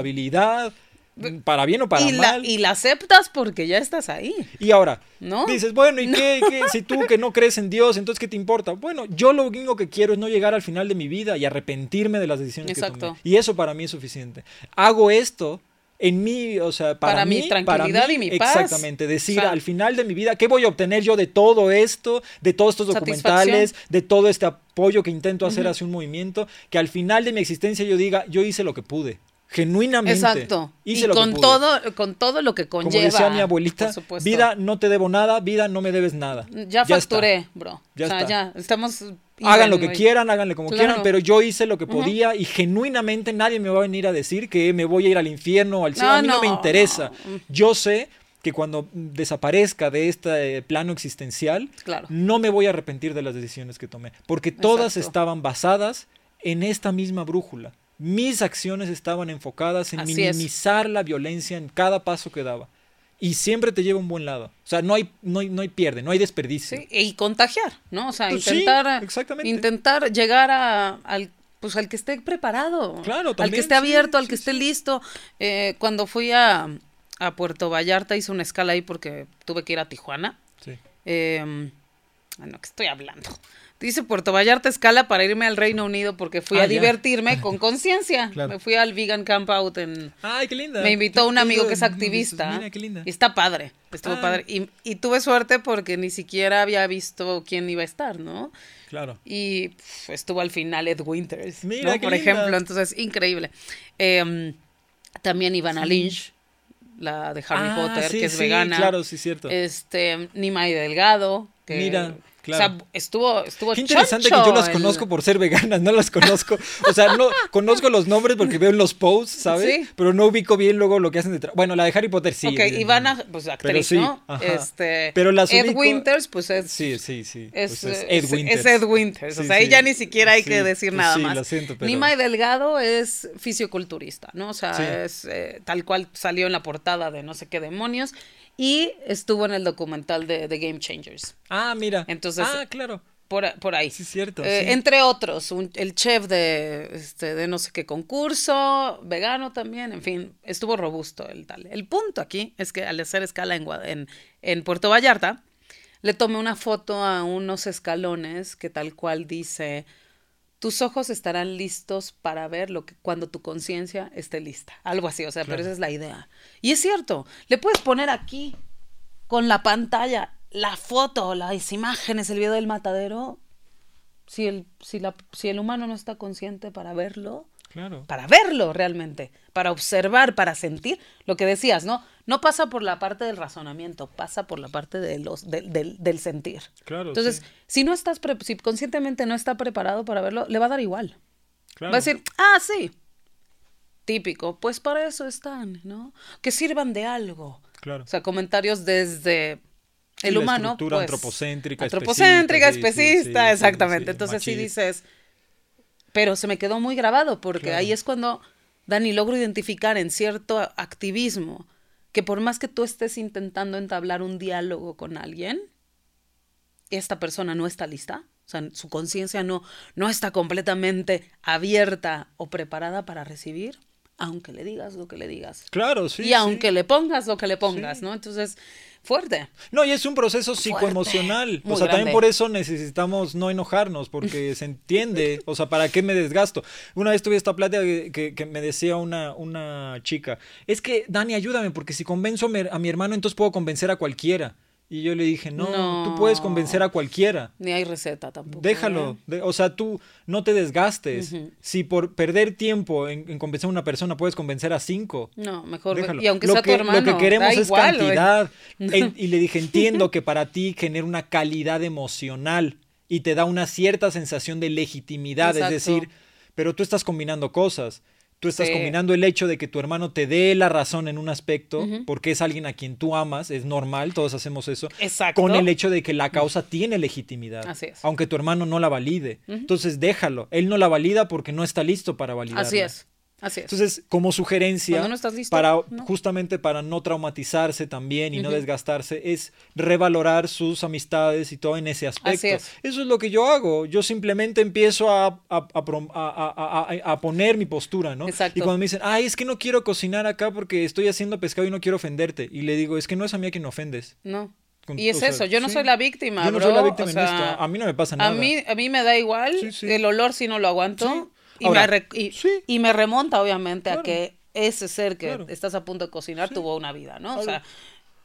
para bien o para y, la, mal. y la aceptas porque ya estás ahí. Y ahora, ¿No? dices, bueno, ¿y qué, qué? Si tú que no crees en Dios, entonces ¿qué te importa? Bueno, yo lo único que quiero es no llegar al final de mi vida y arrepentirme de las decisiones que Exacto. tomé. Y eso para mí es suficiente. Hago esto en mí, o sea, para, Para mi mí, tranquilidad para mí, y mi paz. Exactamente, decir O sea, al final de mi vida, ¿qué voy a obtener yo de todo esto, de todos estos documentales, de todo este apoyo que intento hacer hacia un movimiento? Que al final de mi existencia yo diga, yo hice lo que pude. Genuinamente. Exacto. Hice y lo que con pude. todo, con todo lo que Como conlleva. decía mi abuelita, vida no te debo nada, vida no me debes nada. Ya está. facturé, bro. Ya o sea, está. ya, estamos... Hagan lo que quieran, háganle como Claro. quieran, pero yo hice lo que podía y genuinamente nadie me va a venir a decir que me voy a ir al infierno o al cielo. No, a mí no, me interesa. no. Yo sé que cuando desaparezca de este eh, plano existencial, Claro. no me voy a arrepentir de las decisiones que tomé, porque todas Exacto. estaban basadas en esta misma brújula. Mis acciones estaban enfocadas en Así es. minimizar la violencia en cada paso que daba. Y siempre te lleva a un buen lado. O sea, no hay, no hay, no hay pierde, no hay desperdicio. Sí, y contagiar, ¿no? O sea, Pues intentar, exactamente. intentar llegar a, al, pues al que esté preparado. Claro, Al que también, esté sí, abierto, al sí, que esté sí. listo. Eh, cuando fui a, a Puerto Vallarta hice una escala ahí porque tuve que ir a Tijuana. Sí. Eh, bueno, ¿qué estoy hablando? Dice Puerto Vallarta escala para irme al Reino Unido porque fui Ah, a ya. divertirme con conciencia. Claro. Me fui al Vegan Camp Out en... Ay, qué linda. Me invitó un amigo que es activista. Mira, qué linda. Y está padre. Estuvo Ah. padre. Y, y tuve suerte porque ni siquiera había visto quién iba a estar, ¿no? Claro. Y estuvo al final Ed Winters, Mira, ¿no? qué por linda. ejemplo. Entonces, increíble. Eh, también Ivana Lynch, la de Harry Ah, Potter, sí, que es sí, vegana. Claro, sí, cierto. Este, Nimai Delgado. Que, Mira, claro. O sea, estuvo, estuvo Qué interesante que yo las el- conozco por ser veganas, no las conozco. O sea, no conozco los nombres porque veo en los posts, ¿sabes? Sí. Pero no ubico bien luego lo que hacen detrás. Bueno, la de Harry Potter sí. ok. Ivana, pues actriz, sí, ¿no? ajá. Este, Pero las Ed ubico- Winters, pues es... Sí, sí, sí. Es, Pues es Ed Winters. es Ed Winters. o sea, ahí ya ni siquiera hay que decir pues nada sí, más. lo siento, pero- Nimai Delgado es fisioculturista, ¿no? O sea, es eh, tal cual salió en la portada de no sé qué demonios y estuvo en el documental de, de Game Changers. Ah, mira. Entonces- Ah, claro. Por, por ahí. Sí, es cierto. Eh, sí. Entre otros, un- el chef de, este, de no sé qué concurso, vegano también, en fin, estuvo robusto el tal. El punto aquí es que al hacer escala en, en, en Puerto Vallarta, le tomé una foto a unos escalones que tal cual dice, tus ojos estarán listos para ver lo que cuando tu conciencia esté lista. Algo así, o sea, pero esa es la idea. Y es cierto, le puedes poner aquí con la pantalla la foto, las imágenes, el video del matadero. Si el, si la, si el humano no está consciente para verlo, Claro. para verlo realmente, para observar, para sentir, lo que decías, ¿no? No pasa por la parte del razonamiento, pasa por la parte de los, del- del, del sentir. Claro, Entonces, sí. si no estás, pre- si conscientemente no está preparado para verlo, le va a dar igual. Claro. Va a decir, ah, sí. típico, pues para eso están, ¿no? Que sirvan de algo. Claro. O sea, comentarios desde el la humano. estructura pues, antropocéntrica, Antropocéntrica, especista, sí, sí, exactamente. Entonces machista. dices. Pero se me quedó muy grabado porque Claro. ahí es cuando, Dani, logro identificar en cierto activismo que por más que tú estés intentando entablar un diálogo con alguien, esta persona no está lista. O sea, su conciencia no, no está completamente abierta o preparada para recibir, aunque le digas lo que le digas. Claro, sí. y sí. aunque le pongas lo que le pongas, Sí. ¿no? Entonces, fuerte. No, y es un proceso psicoemocional. O sea, también por eso necesitamos no enojarnos, porque se entiende. O sea, ¿para qué me desgasto? Una vez tuve esta plática que, que- que me decía una, una chica, es que, Dani, ayúdame, porque si convenzo a mi, a mi hermano, entonces puedo convencer a cualquiera. Y yo le dije, no, No. tú puedes convencer a cualquiera. Ni hay receta tampoco. Déjalo, ¿eh? de- o sea, tú no te desgastes. Si por perder tiempo en, en convencer a una persona puedes convencer a cinco, No, mejor. Déjalo. Y aunque lo sea que, tu hermano. Lo que queremos es igual, cantidad. En- y le dije, entiendo que para ti genera una calidad emocional y te da una cierta sensación de legitimidad. Exacto. Es decir, pero tú estás combinando cosas. Tú estás Sí. combinando el hecho de que tu hermano te dé la razón en un aspecto, porque es alguien a quien tú amas, es normal, todos hacemos eso, Exacto. con el hecho de que la causa tiene legitimidad, Así es. aunque tu hermano no la valide. Entonces déjalo, él no la valida porque no está listo para validarla. Así es. Así es. Entonces, como sugerencia, Cuando no estás listo, para no. justamente para no traumatizarse también y no desgastarse, es revalorar sus amistades y todo en ese aspecto. Es. Eso es lo que yo hago. Yo simplemente empiezo a, poner mi postura, ¿no? Exacto. Y cuando me dicen, ay, es que no quiero cocinar acá porque estoy haciendo pescado y no quiero ofenderte. Y le digo, es que no es a mí a quien ofendes. no. Con- Y es sea, eso, yo no sí. soy la víctima, Yo no bro. soy la víctima o en esto. A mí no me pasa nada. A mí, a mí me da igual, Sí, sí. el olor si no lo aguanto. Y, Ahora, me re- y, sí. y me remonta, obviamente, Claro. a que ese ser que Claro. estás a punto de cocinar Sí. tuvo una vida, ¿no? O sea,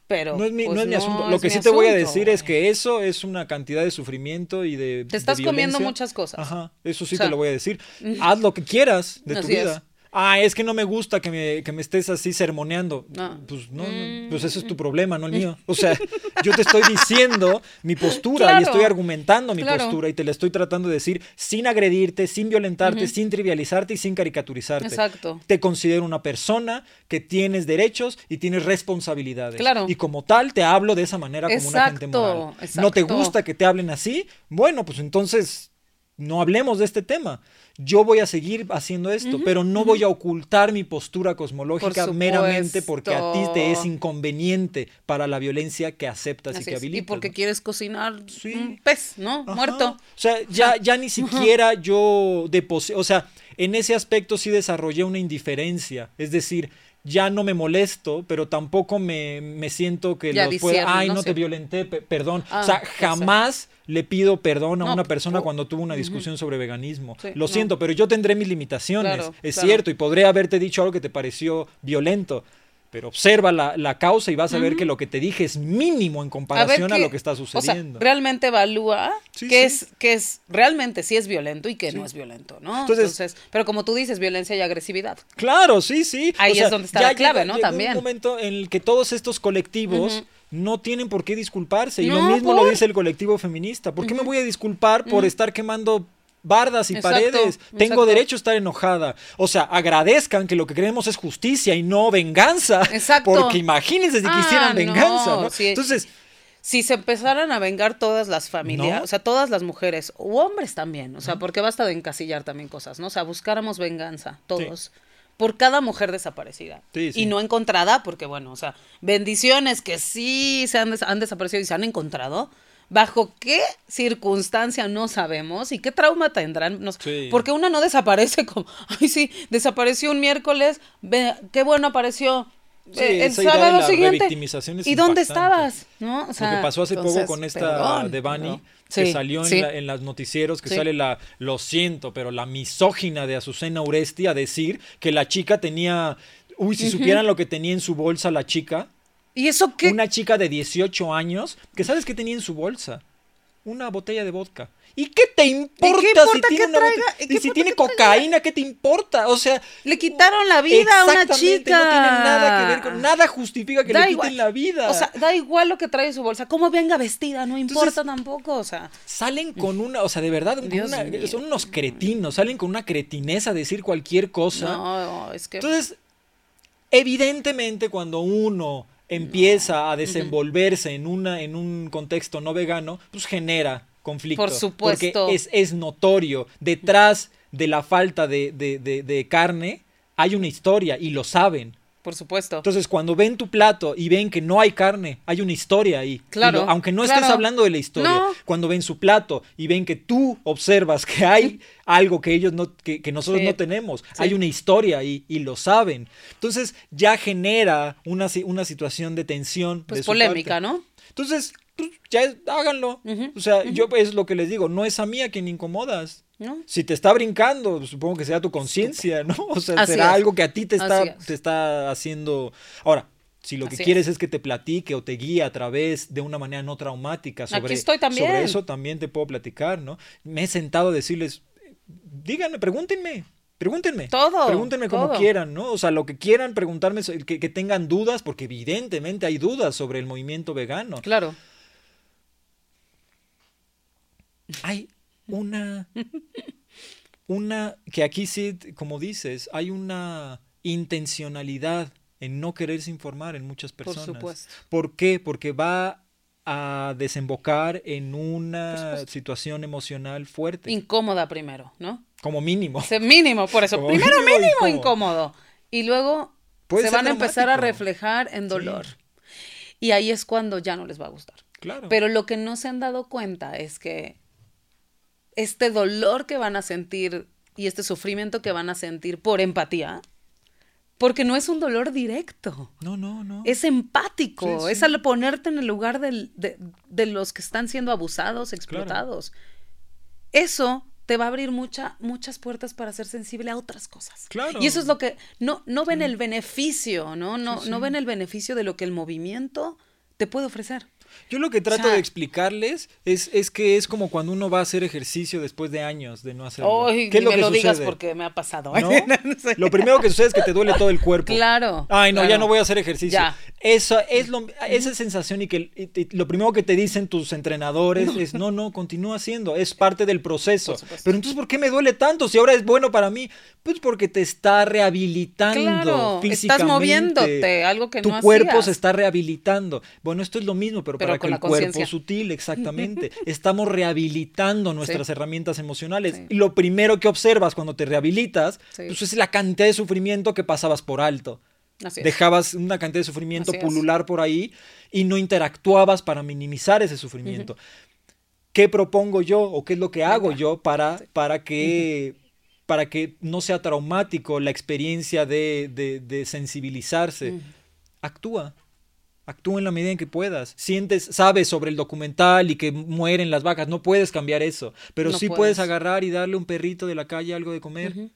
pero. No es mi, pues, no es mi asunto. no Lo que sí te voy a decir es que eso es una cantidad de sufrimiento y de. Te estás de comiendo muchas cosas. Ajá, eso sí O sea, te lo voy a decir. Haz lo que quieras de tu Así es. Ah, es que no me gusta que me, que me estés así sermoneando. No. Pues no, Mm. pues ese es tu problema, no el mío. O sea, yo te estoy diciendo mi postura y estoy argumentando mi Claro. postura y te la estoy tratando de decir sin agredirte, sin violentarte, sin trivializarte y sin caricaturizarte. Exacto. Te considero una persona que tienes derechos y tienes responsabilidades. Claro. Y como tal, te hablo de esa manera como una gente Exacto, moral. ¿No te exacto. gusta que te hablen así? Bueno, pues entonces no hablemos de este tema. Yo voy a seguir haciendo esto, pero no voy a ocultar mi postura cosmológica Por meramente porque a ti te es inconveniente para la violencia que aceptas y que es. Y habilitas. porque ¿no? quieres cocinar Sí. un pez, ¿no? Ajá. Muerto. O sea, ya, ya ni siquiera yo deposé, o sea, en ese aspecto sí desarrollé una indiferencia. Es decir, ya no me molesto, pero tampoco me, me siento que Ya los pueda, ay, ¿no? no te Sí. violenté, pe- perdón. Ah, o sea, jamás le pido perdón a No, una persona oh, cuando tuvo una discusión sobre veganismo. Sí, Lo no. siento, pero yo tendré mis limitaciones. Claro, es claro. cierto, y podré haberte dicho algo que te pareció violento. Pero observa la, la causa y vas a ver que lo que te dije es mínimo en comparación a, lo que está O sea, sucediendo. realmente evalúa Sí, sí. es, qué es, realmente sí es violento y qué no es violento, ¿no? Entonces- Entonces, pero como tú dices, violencia y agresividad. Claro, sí, sí. Ahí es donde está la clave, llega- ¿no? llega También. un momento en el que todos estos colectivos no tienen por qué disculparse. Y lo mismo lo dice el colectivo feminista. ¿Por qué me voy a disculpar por estar quemando bardas y Exacto, paredes? Tengo exacto. derecho a estar enojada. O sea, agradezcan que lo que queremos es justicia y no venganza. Exacto. Porque imagínense si Ah, quisieran venganza, no, ¿no? sí. Entonces, Si se empezaran a vengar todas las familias, ¿No? o sea, todas las mujeres, o hombres también, o sea, porque basta de encasillar también cosas, ¿no? O sea, buscáramos venganza, todos. Por cada mujer desaparecida. Sí, sí. Y no encontrada, porque bueno, o sea, bendiciones que sí se han, des- han desaparecido y se han encontrado. ¿Bajo qué circunstancia no sabemos y qué trauma tendrán? No sé. Sí. Porque una no desaparece como, ay sí, desapareció un miércoles, ve, qué bueno apareció. Sí, eh, el sábado la siguiente. ¿Y dónde estabas? ¿No? O sea, lo que pasó hace poco con esta perdón, de Bani, que Sí, salió en, sí. la- en los noticieros, que sale la, lo siento, pero la misógina de Azucena Uresti a decir que la chica tenía, uy, si supieran lo que tenía en su bolsa la chica, ¿Y eso qué? una chica de 18 años, que sabes qué tenía en su bolsa, una botella de vodka. ¿Y qué te importa, ¿Y qué importa si tiene, que una traiga? ¿Y qué si tiene que traiga? cocaína, ¿qué te importa? O sea, Le quitaron la vida a una chica. No tiene nada que ver con nada justifica que Da le igual. quiten la vida. O sea, da igual lo que trae en su bolsa. Cómo venga vestida, no importa tampoco. O sea, salen con una, o sea, de verdad, una- son unos cretinos, salen con una cretineza a decir cualquier cosa. no, es que. Entonces, evidentemente cuando uno empieza a desenvolverse en, una, en un contexto no vegano, pues genera conflicto. Por supuesto. Porque es, es notorio, detrás de la falta de, de- de- de carne hay una historia y lo saben. Por supuesto. Entonces, cuando ven tu plato y ven que no hay carne, hay una historia ahí. Claro, lo- aunque no estés claro. hablando de la historia, No. cuando ven su plato y ven que tú observas que hay algo que ellos no, que, que nosotros Sí. no tenemos, Sí. hay una historia ahí y lo saben. Entonces, ya genera una, una situación de tensión. pues de su polémica, parte. ¿no? Entonces, pues, ya es- háganlo. O sea, yo es lo que les digo, no es a mí a quien incomodas. ¿No? Si te está brincando, supongo que sea tu conciencia, ¿no? O sea, Así será es. algo que a ti te está, es. te está haciendo. Ahora, si lo que Así quieres es. que te platique o te guíe a través de una manera no traumática sobre, Aquí estoy también. sobre eso, también te puedo platicar, ¿no? Me he sentado a decirles, díganme, pregúntenme. Pregúntenme. Todo, Pregúntenme como todo. quieran, ¿no? O sea, lo que quieran preguntarme, que, que tengan dudas, porque evidentemente hay dudas sobre el movimiento vegano. Claro. hay una una que aquí sí como dices hay una intencionalidad en no quererse informar en muchas Por personas supuesto. ¿por qué? porque va a desembocar en Por una situación emocional fuerte Incómoda primero, ¿no? como mínimo mínimo, por eso. Como Primero mínimo mínimo incómodo. incómodo. Y luego Puede se van a empezar a reflejar en dolor. Sí. Y ahí es cuando ya no les va a gustar. claro Pero lo que no se han dado cuenta es que este dolor que van a sentir y este sufrimiento que van a sentir por empatía, porque no es un dolor directo, no no no es empático, Sí, sí. es al ponerte en el lugar del- de, de los que están siendo abusados, explotados. Eso te va a abrir mucha, muchas puertas para ser sensible a otras cosas. Claro. Y eso es lo que no, no ven el beneficio, ¿no? No, no ven el beneficio de lo que el movimiento te puede ofrecer. Yo lo que trato O sea- de explicarles es, es que es como cuando uno va a hacer ejercicio después de años de no hacerlo. Ay, ¿Qué es lo me que lo digas sucede? porque me ha pasado. ¿No? No sé. Lo primero que sucede es que te duele todo el cuerpo. Claro. Ay, no, ya no voy a hacer ejercicio. Ya. Esa es lo, esa sensación y que y- y lo primero que te dicen tus entrenadores es no, no, continúa haciendo, es parte del proceso. Pero entonces, ¿por qué me duele tanto si ahora es bueno para mí? Pues porque te está rehabilitando Claro, estás físicamente. moviéndote, algo que tu no cuerpo hacías. se está rehabilitando. Bueno, esto es lo mismo, Pero para que el cuerpo sutil, exactamente. Estamos rehabilitando nuestras Sí. herramientas emocionales. Sí. Y lo primero que observas cuando te rehabilitas, Sí. pues es la cantidad de sufrimiento que pasabas por alto. Así es. Dejabas una cantidad de sufrimiento Así es. pulular por ahí y no interactuabas para minimizar ese sufrimiento. ¿Qué propongo yo o qué es lo que hago Venga. yo para, para que para que no sea traumático la experiencia de, de- de sensibilizarse? Actúa. Actúa en la medida en que puedas. Sientes, sabes sobre el documental y que mueren las vacas. No puedes cambiar eso. Pero No sí puedes puedes. agarrar y darle a un perrito de la calle algo de comer. Ujú.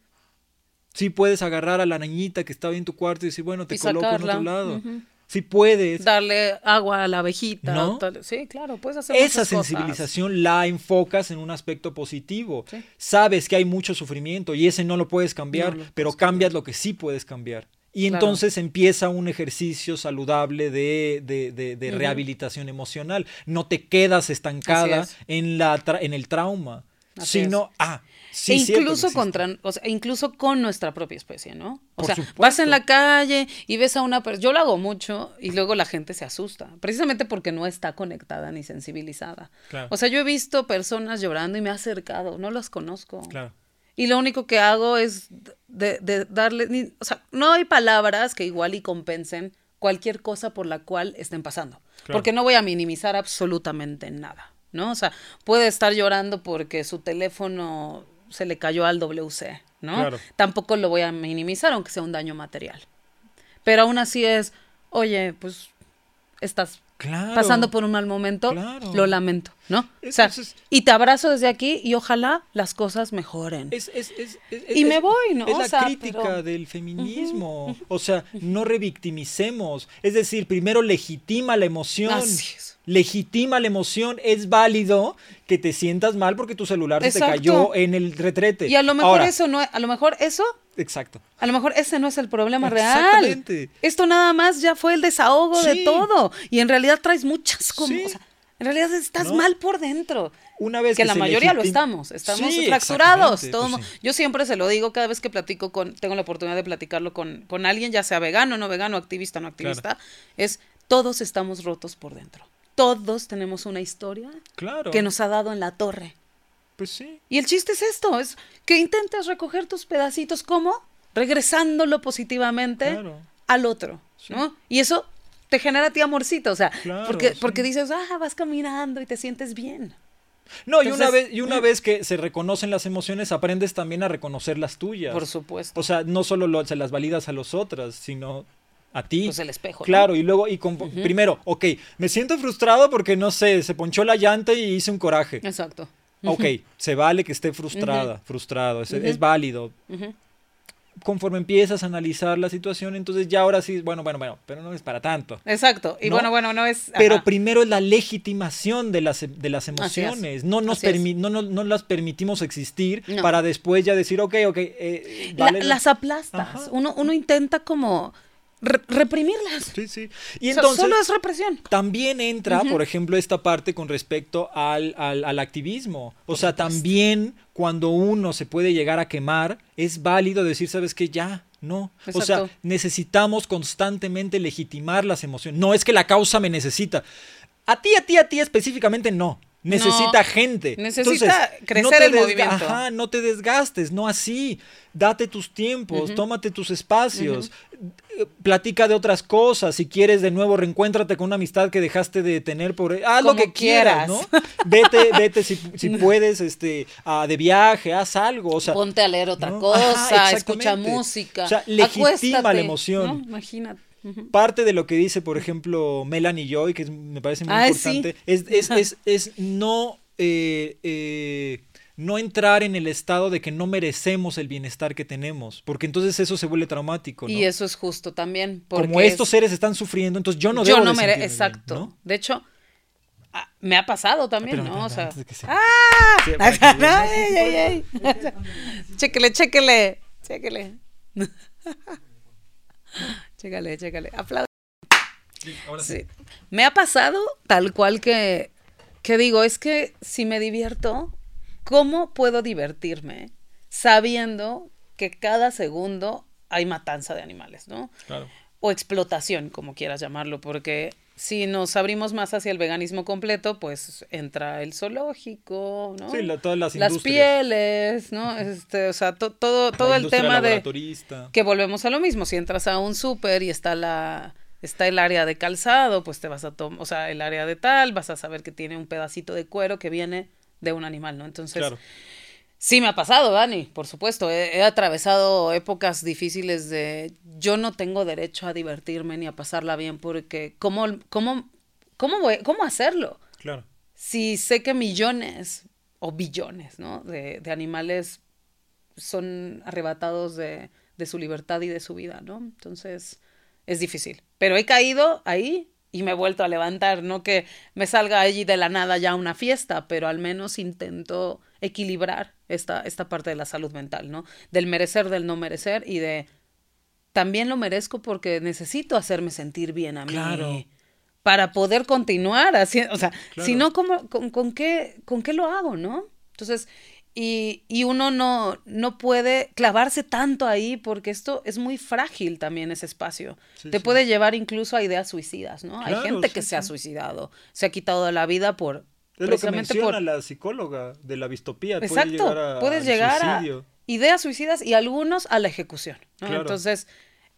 Sí puedes agarrar a la niñita que estaba en tu cuarto y decir, bueno, te Y coloco en otro lado. Ujú. Sí puedes. Darle agua a la abejita. ¿No? tal- Sí, claro, puedes hacer Esa cosas. sensibilización la enfocas en un aspecto positivo. Sí. Sabes que hay mucho sufrimiento y ese no lo puedes cambiar, No lo pero puedes cambias lo que sí puedes cambiar. Y Claro. entonces empieza un ejercicio saludable de, de- de- de Ujú. rehabilitación emocional. No te quedas estancada es. en, la tra- en el trauma, Así sino, ah, sí, e incluso contra, o sea, incluso con nuestra propia especie, ¿no? O Por sea, supuesto. vas en la calle y ves a una persona, yo lo hago mucho y luego la gente se asusta, precisamente porque no está conectada ni sensibilizada. Claro. O sea, yo he visto personas llorando y me he acercado, no las conozco. Claro. Y lo único que hago es de, de darle, ni- o sea, no hay palabras que igual y compensen cualquier cosa por la cual estén pasando. Claro. Porque no voy a minimizar absolutamente nada, ¿no? O sea, puede estar llorando porque su teléfono se le cayó al WC, ¿no? Claro. Tampoco lo voy a minimizar, aunque sea un daño material. Pero aún así es, oye, pues estás Claro. pasando por un mal momento, Claro. lo lamento, ¿no? o sea, y te abrazo desde aquí y ojalá las cosas mejoren. Es, es- es- es- Y me voy, ¿no? Es O la sea, crítica pero- del feminismo. O sea, no revictimicemos. Es decir, primero legitima la emoción. Así es. Legitima la emoción. Es válido que te sientas mal porque tu celular se te cayó en el retrete. Y a lo mejor Ahora, eso no, a lo mejor eso, Exacto. a lo mejor ese no es el problema real. Exactamente. Esto nada más ya fue el desahogo de todo. Y en realidad traes muchas como, Sí. o sea, en realidad estás ¿No? mal por dentro. Una vez que, que la mayoría lo estamos, estamos Sí, fracturados. todo pues sí. Yo siempre se lo digo cada vez que platico con, tengo la oportunidad de platicarlo con, con alguien, ya sea vegano, no vegano, activista, no activista, es todos estamos rotos por dentro. Todos tenemos una historia Claro. que nos ha dado en la torre. Pues sí. Y el chiste es esto, es que intentes recoger tus pedacitos, ¿cómo? Regresándolo positivamente Claro. al otro, ¿no? Y eso te genera a ti amorcito, o sea, Claro, porque, sí. porque dices, ah, vas caminando y te sientes bien. No, y una, vez, y una vez que se reconocen las emociones, aprendes también a reconocer las tuyas. Por supuesto. O sea, no solo lo- se las validas a los otros, sino a ti. Pues el espejo, ¿no? Claro, y luego, y con- primero, ok, me siento frustrado porque no sé, se ponchó la llanta y hice un coraje. Exacto. Ok, se vale que esté frustrada, frustrado, es, es válido. Conforme empiezas a analizar la situación, entonces ya ahora sí, bueno, bueno, bueno, pero no es para tanto. Exacto. Y ¿No? bueno, bueno, no es. Pero primero es la legitimación de las, de las emociones. No, nos no, no, no las permitimos existir para después ya decir, ok, ok. eh, La- vale la- las aplastas. Uno, uno intenta como re- reprimirlas. Sí, sí. Y O sea, entonces solo es represión. también entra, por ejemplo, esta parte con respecto al, al, al activismo. O sea, también cuando uno se puede llegar a quemar, es válido decir, ¿sabes qué? Ya, no. O sea, necesitamos constantemente legitimar las emociones. No es que la causa me necesita. A ti, a ti, a ti específicamente no. Necesita No. gente. Necesita crecer te el movimiento. Ajá, no te desgastes, no así. Date tus tiempos, tómate tus espacios, platica de otras cosas. Si quieres de nuevo, reencuéntrate con una amistad que dejaste de tener por haz lo que quieras, quieras. ¿no? Vete, vete si, si puedes, este, a- de viaje, haz algo. O sea, Ponte a leer otra ¿no? cosa, Ajá, escucha música. O sea, legitima acuéstate, la emoción. ¿no? Parte de lo que dice, por ejemplo, Melanie Joy, que es- me parece muy sí. importante, es, es, es, es no, eh, eh, no entrar en el estado de que no merecemos el bienestar que tenemos, porque entonces eso se vuelve traumático. ¿no? Y eso es justo también. Porque Como estos es- seres están sufriendo, entonces yo no yo debo no de mere- sentirme bien, Exacto. ¿no? De hecho, ah, me ha pasado también, ¿no? O sea, se- ¡Ah! Sí, ay, ay, ay. Chéquele, chéquele, chéquele. Chécale, chécale. Aplausos. Ahora sí. Sí. Me ha pasado tal cual que, que digo, es que si me divierto, ¿cómo puedo divertirme sabiendo que cada segundo hay matanza de animales, ¿no? Claro. O explotación, como quieras llamarlo, porque si nos abrimos más hacia el veganismo completo, pues entra el zoológico, ¿no? Sí, la- todas las las pieles, ¿no? Este, o sea, to- todo, todo La el tema de que volvemos a lo mismo. Si entras a un súper y está la está el área de calzado, pues te vas a tomar, o sea, el área de tal, vas a saber que tiene un pedacito de cuero que viene de un animal, ¿no? Entonces, Claro. Sí me ha pasado, Dani, por supuesto. He, he atravesado épocas difíciles de yo no tengo derecho a divertirme ni a pasarla bien porque cómo cómo cómo voy, cómo hacerlo Claro. si sé que millones o billones, ¿no? De, de animales son arrebatados de, de su libertad y de su vida, ¿no? Entonces, es difícil. Pero he caído ahí y me he vuelto a levantar, no que me salga allí de la nada ya una fiesta, pero al menos intento equilibrar esta, esta parte de la salud mental, ¿no? Del merecer, del no merecer y de también lo merezco porque necesito hacerme sentir bien a mí. Claro. Para poder continuar haciendo, o sea, Claro. si no, ¿cómo- con, con qué, ¿con qué lo hago, no? Entonces, y, y uno no, no puede clavarse tanto ahí porque esto es muy frágil también ese espacio. Sí, Te sí. puede llevar incluso a ideas suicidas, ¿no? Hay gente que se ha suicidado, se ha quitado la vida por... Es lo que menciona por, la psicóloga de la distopía. puede Exacto, llegar a- puedes llegar suicidio. a ideas suicidas y algunos a la ejecución. ¿no? Claro. Entonces,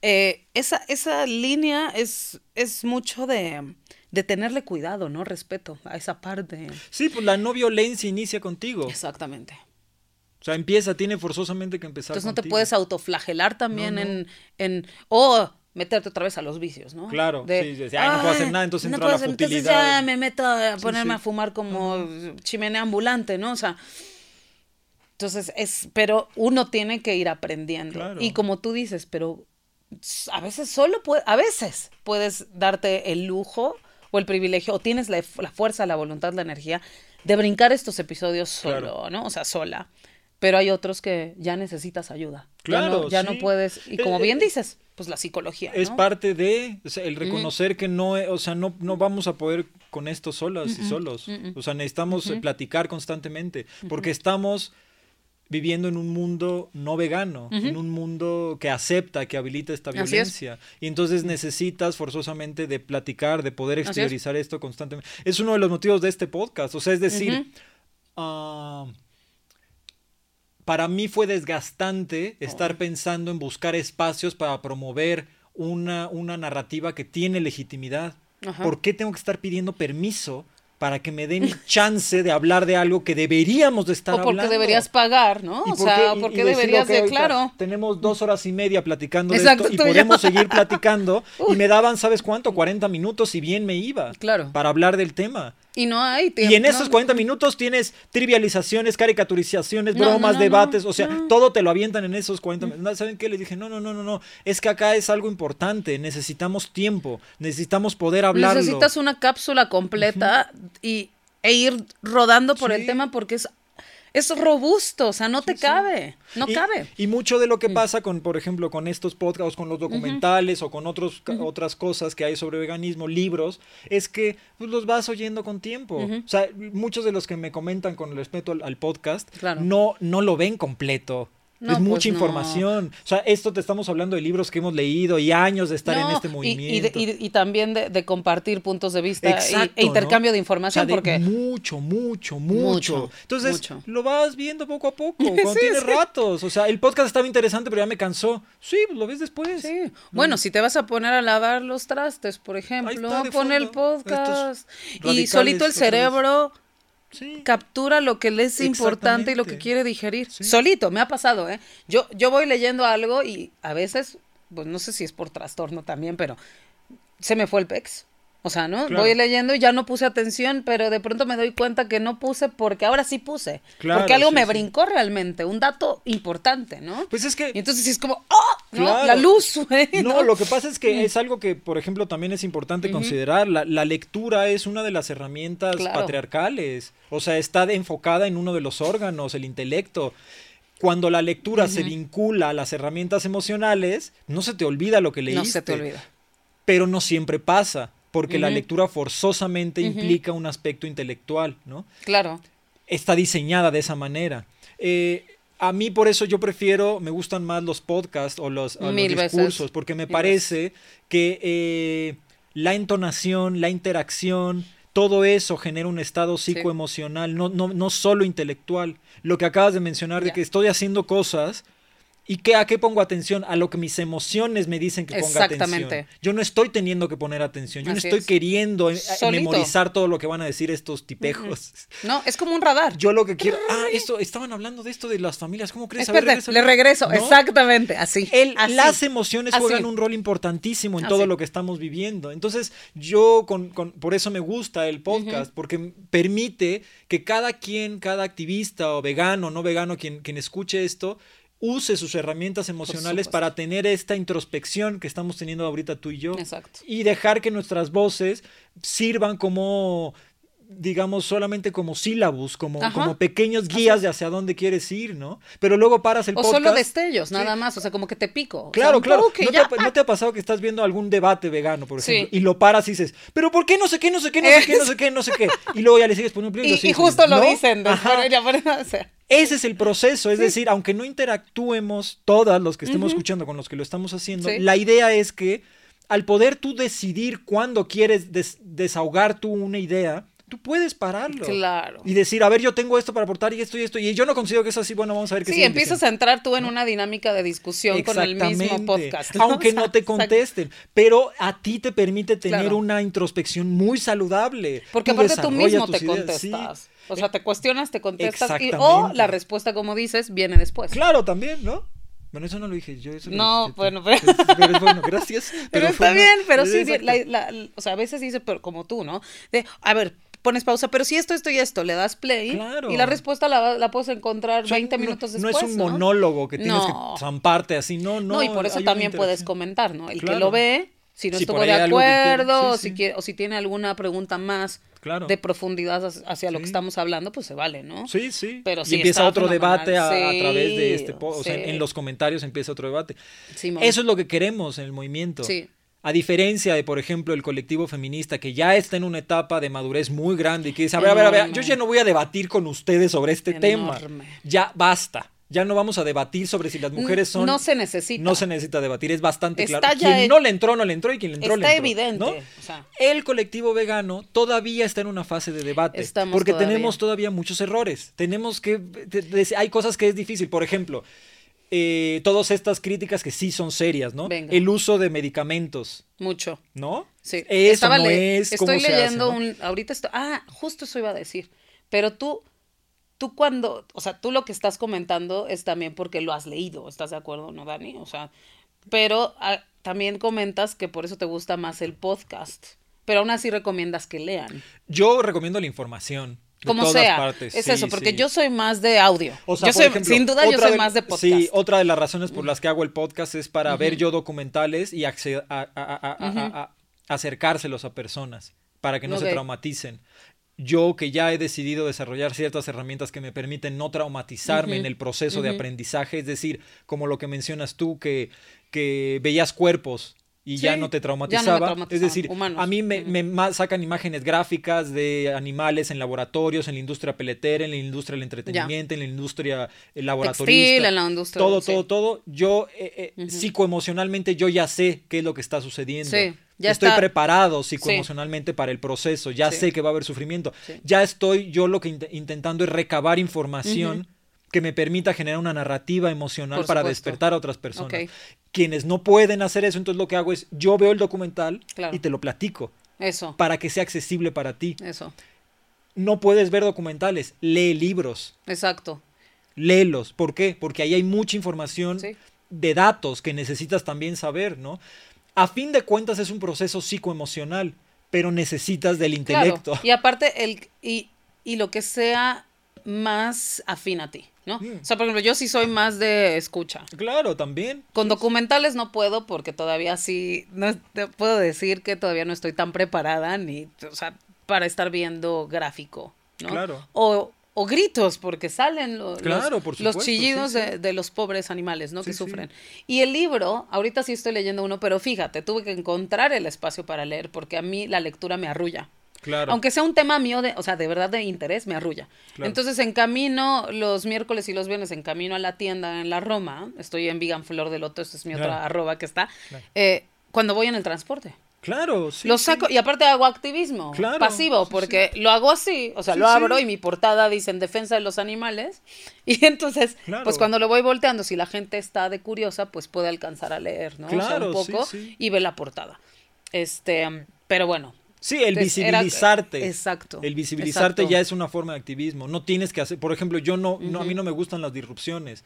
eh, esa, esa línea es, es mucho de, de tenerle cuidado, ¿no? Respeto a esa parte. Sí, pues la no violencia inicia contigo. Exactamente. O sea, empieza, tiene forzosamente que empezar Entonces no te puedes autoflagelar también No, no. en, en, oh, meterte otra vez a los vicios, ¿no? Claro, De, sí, sí, sí, ay, no puedo hacer nada, entonces no entro a la hacer- entonces futilidad. ya me meto a ponerme a fumar como chimenea ambulante, ¿no? O sea, entonces es, pero uno tiene que ir aprendiendo. Claro. Y como tú dices, pero a veces solo puede, a veces puedes darte el lujo o el privilegio, o tienes la, la fuerza, la voluntad, la energía de brincar estos episodios solo, Claro. ¿no? O sea, sola. Pero hay otros que ya necesitas ayuda. Ya no- Claro, ya sí. no, puedes. Y como Eh, bien eh, dices, pues la psicología. Es parte de o sea, el reconocer que no, e- o sea, no, no vamos a poder con esto solas y solos. O sea, necesitamos eh, platicar constantemente porque estamos viviendo en un mundo no vegano, en un mundo que acepta, que habilita esta es. violencia. Y entonces necesitas forzosamente de platicar, de poder es. exteriorizar esto constantemente. Es uno de los motivos de este podcast. O sea, es decir, para mí fue desgastante estar pensando en buscar espacios para promover una, una narrativa que tiene legitimidad. Ajá. ¿Por qué tengo que estar pidiendo permiso para que me den chance de hablar de algo que deberíamos de estar O porque hablando? deberías pagar, ¿no? ¿Y O por sea, porque decir, deberías de, claro. Tenemos dos horas y media platicando Exacto, de esto y podemos seguir platicando y me daban, ¿sabes cuánto? 40 minutos y bien me iba. Claro. Para hablar del tema. Y no hay Y en esos 40 minutos tienes trivializaciones, caricaturizaciones, bromas, debates, o sea, todo te lo avientan en esos 40 minutos. ¿Saben qué? Les dije, no, no, no, no, no, es que acá es algo importante, necesitamos tiempo, necesitamos poder hablarlo. Necesitas una cápsula completa y, e ir rodando por el tema porque es, es robusto, o sea, no te cabe, no y, cabe. Y mucho de lo que pasa con, por ejemplo, con estos podcasts, con los documentales o con otros, otras cosas que hay sobre veganismo, libros, es que pues, los vas oyendo con tiempo. O sea, muchos de los que me comentan con respecto al, al podcast Claro. no, no lo ven completo. No, es pues mucha no. información. O sea, esto te estamos hablando de libros que hemos leído y años de estar en este movimiento. Y, de- y- y también de, de compartir puntos de vista y- Exacto, e intercambio de información, O sea, de porque mucho, mucho, mucho. Mucho, Entonces, mucho. lo vas viendo poco a poco, cuando Sí, tienes sí. ratos. O sea, el podcast estaba interesante, pero ya me cansó. Sí, pues lo ves después. Sí. Bueno, si te vas a poner a lavar los trastes, por ejemplo, pon el podcast y solito el vez. Sí. captura lo que le es importante y lo que quiere digerir. Sí. Solito, me ha pasado, ¿eh? Yo, yo voy leyendo algo y a veces, pues no sé si es por trastorno también, pero se me fue el pex. O sea, ¿no? Claro. Voy leyendo y ya no puse atención, pero de pronto me doy cuenta que no puse porque ahora sí puse. Claro, porque algo sí, me sí. brincó realmente, un dato importante, ¿no? Pues es que y entonces es como, ¡oh! La luz, güey. No, lo que pasa es que es algo que, por ejemplo, también es importante considerar. La, la lectura es una de las herramientas patriarcales. O sea, está de- enfocada en uno de los órganos, el intelecto. Cuando la lectura se vincula a las herramientas emocionales, no se te olvida lo que leíste. No se te olvida. Pero no siempre pasa, porque la lectura forzosamente implica un aspecto intelectual, ¿no? Claro. está diseñada de esa manera. Eh, a mí por eso yo prefiero, me gustan más los podcasts o los, o los Mil veces. discursos, porque me Mil parece que eh, la entonación, la interacción, todo eso genera un estado psicoemocional, no, no, no solo intelectual. Lo que acabas de mencionar de que estoy haciendo cosas y que a qué pongo atención, a lo que mis emociones me dicen que ponga Exactamente. atención. Yo no estoy teniendo que poner atención, yo no estoy es. queriendo eh, Solito. memorizar todo lo que van a decir estos tipejos. No, es como un radar. Yo lo que quiero. Ah, esto, estaban hablando de esto de las familias. ¿Cómo crees? A ver, Espérate, le regreso. ¿No? Exactamente, así. El- así. las emociones Así. juegan un rol importantísimo en Así. todo lo que estamos viviendo. Entonces, yo con, con- por eso me gusta el podcast, porque permite que cada quien, cada activista o vegano, no vegano, quien, quien escuche esto, use sus herramientas emocionales para tener esta introspección que estamos teniendo ahorita tú y yo. Exacto. Y dejar que nuestras voces sirvan como digamos, solamente como sílabus, como, Ajá. como pequeños guías de hacia dónde quieres ir, ¿no? Pero luego paras el O podcast. solo destellos, Sí. nada más. O sea, como que te pico. O sea, Claro, un claro. ¿No te, ha, no te ha pasado que estás viendo algún debate vegano, por Sí. ejemplo, y lo paras y dices, pero ¿por qué no sé qué, no sé qué, no sé qué, no sé qué, no sé qué? Y luego ya le sigues poniendo play Y, y justo lo dicen. por- o sea, Ese es el proceso, es decir, aunque no interactuemos todas los que estemos escuchando con los que lo estamos haciendo, Sí. la idea es que al poder tú decidir cuándo quieres des- desahogar tú una idea, tú puedes pararlo. Claro. Y decir, a ver, yo tengo esto para aportar y esto y esto, y yo no considero que es así, bueno, vamos a ver qué Sí, empiezas a entrar tú en una dinámica de discusión con el mismo podcast. Aunque no te contesten, pero a ti te permite tener Claro. una introspección muy saludable. Porque Tú aparte tú mismo te ideas, sí. contestas. O sea, te cuestionas, te contestas y, o la respuesta, como dices, viene después. Claro, también, ¿no? Bueno, eso no lo dije yo. Eso No, bueno, pero- Pero, bueno, gracias. Pero, está bien, pero sí, la- la- o sea, a veces dice, pero como tú, ¿no? De, a ver, pones pausa, pero si esto, esto y esto, le das play Claro. y la respuesta la, la puedes encontrar O sea, 20 no- minutos No después. es un monólogo que tienes No. que zamparte así, no, no. No, y por eso también puedes comentar, ¿no? El que lo ve, si no Si estuvo de acuerdo, sí, o, si quiere, o si tiene alguna pregunta más Claro. de profundidad hacia- lo que estamos hablando, pues se vale, ¿no? Sí, sí. Pero y sí, empieza está otro debate a, través de este po- o sea, en- los comentarios empieza otro debate. Eso es lo que queremos en el movimiento. Sí. A diferencia de, por ejemplo, el colectivo feminista que ya está en una etapa de madurez muy grande y que dice, a ver, a ver, a ver, yo ya no voy a debatir con ustedes sobre este tema. Ya basta. Ya no vamos a debatir sobre si las mujeres son... No se necesita. No se necesita debatir, es bastante Está claro. ya Quien no le entró, no le entró y quien le entró, le Está entró. evidente. ¿no? o sea, El colectivo vegano todavía está en una fase de debate. Porque todavía. tenemos todavía muchos errores. Tenemos que. hay cosas que es difícil. Por ejemplo, eh, todas estas críticas que sí son serias, ¿no? Venga. El uso de medicamentos, mucho. ¿no? Sí, Eso estaba no es. ¿cómo Estoy se hace, leyendo no? un. Ahorita estoy. Ah, justo eso iba a decir. Pero tú, tú cuando. O sea, tú lo que estás comentando es también porque lo has leído. ¿Estás de acuerdo, no, Dani? O sea, pero ah, también comentas que por eso te gusta más el podcast. Pero aún así recomiendas que lean. Yo recomiendo la información. Como todas sea. partes. Es Sí, eso, porque sí. yo soy más de audio. O sea, yo soy, ejemplo, sin duda, yo soy de- más de podcast. Sí, otra de las razones por las que hago el podcast es para ver yo documentales y a- a- acercárselos a personas para que no se traumaticen. Yo que ya he decidido desarrollar ciertas herramientas que me permiten no traumatizarme en el proceso de aprendizaje, es decir, como lo que mencionas tú, que, que veías cuerpos y ya no te no traumatizaba. es decir, humanos. a mí me, me sacan imágenes gráficas de animales en laboratorios, en la industria peletera, en la industria del entretenimiento, en la industria eh, laboratorista. Textil, en la industria. Todo, sí. todo, todo. Yo, eh, eh, psicoemocionalmente, yo ya sé qué es lo que está sucediendo. Sí, ya estoy está- preparado psicoemocionalmente para el proceso. Ya Sí. sé que va a haber sufrimiento. Sí. Ya estoy, yo lo que int- intentando es recabar información que me permita generar una narrativa emocional para despertar a otras personas. Quienes no pueden hacer eso, entonces lo que hago es, yo veo el documental Claro. y te lo platico Eso, para que sea accesible para ti. eso. No puedes ver documentales, lee libros Exacto. léelos. ¿Por qué? Porque ahí hay mucha información Sí. de datos que necesitas también saber, ¿no? A fin de cuentas es un proceso psicoemocional, pero necesitas del intelecto. Claro. Y aparte, el, y, y lo que sea más afín a ti, ¿no? Mm. O sea, por ejemplo, yo sí soy más de escucha. Claro, también. Con documentales no puedo porque todavía sí, no te puedo decir que todavía no estoy tan preparada ni, o sea, para estar viendo gráfico, ¿no? Claro. O, o gritos, porque salen lo- los, Claro, por los chillidos sí, sí. De, de los pobres animales, ¿no? Sí, que sufren. Y el libro, ahorita sí estoy leyendo uno, pero fíjate, tuve que encontrar el espacio para leer porque a mí la lectura me arrulla. Claro. Aunque sea un tema mío, de, o sea, de verdad de interés, me arrulla. Claro. Entonces, en camino, los miércoles y los viernes, en camino a la tienda en la Roma, estoy en Vegan Flor de Loto, esta es mi otra arroba que está, eh, cuando voy en el transporte. Claro, sí. lo sí. saco, y aparte hago activismo Claro, pasivo, sí, porque lo hago así, o sea, Sí, lo abro y mi portada dice en defensa de los animales, y entonces, Claro. pues cuando lo voy volteando, si la gente está de curiosa, pues puede alcanzar a leer, ¿no? o sea, Claro, un poco, y ve la portada. Este, pero bueno. Sí, el Entonces, era- visibilizarte. exacto, El visibilizarte exacto. ya es una forma de activismo. No tienes que hacer, por ejemplo, yo no, no a mí no me gustan las disrupciones.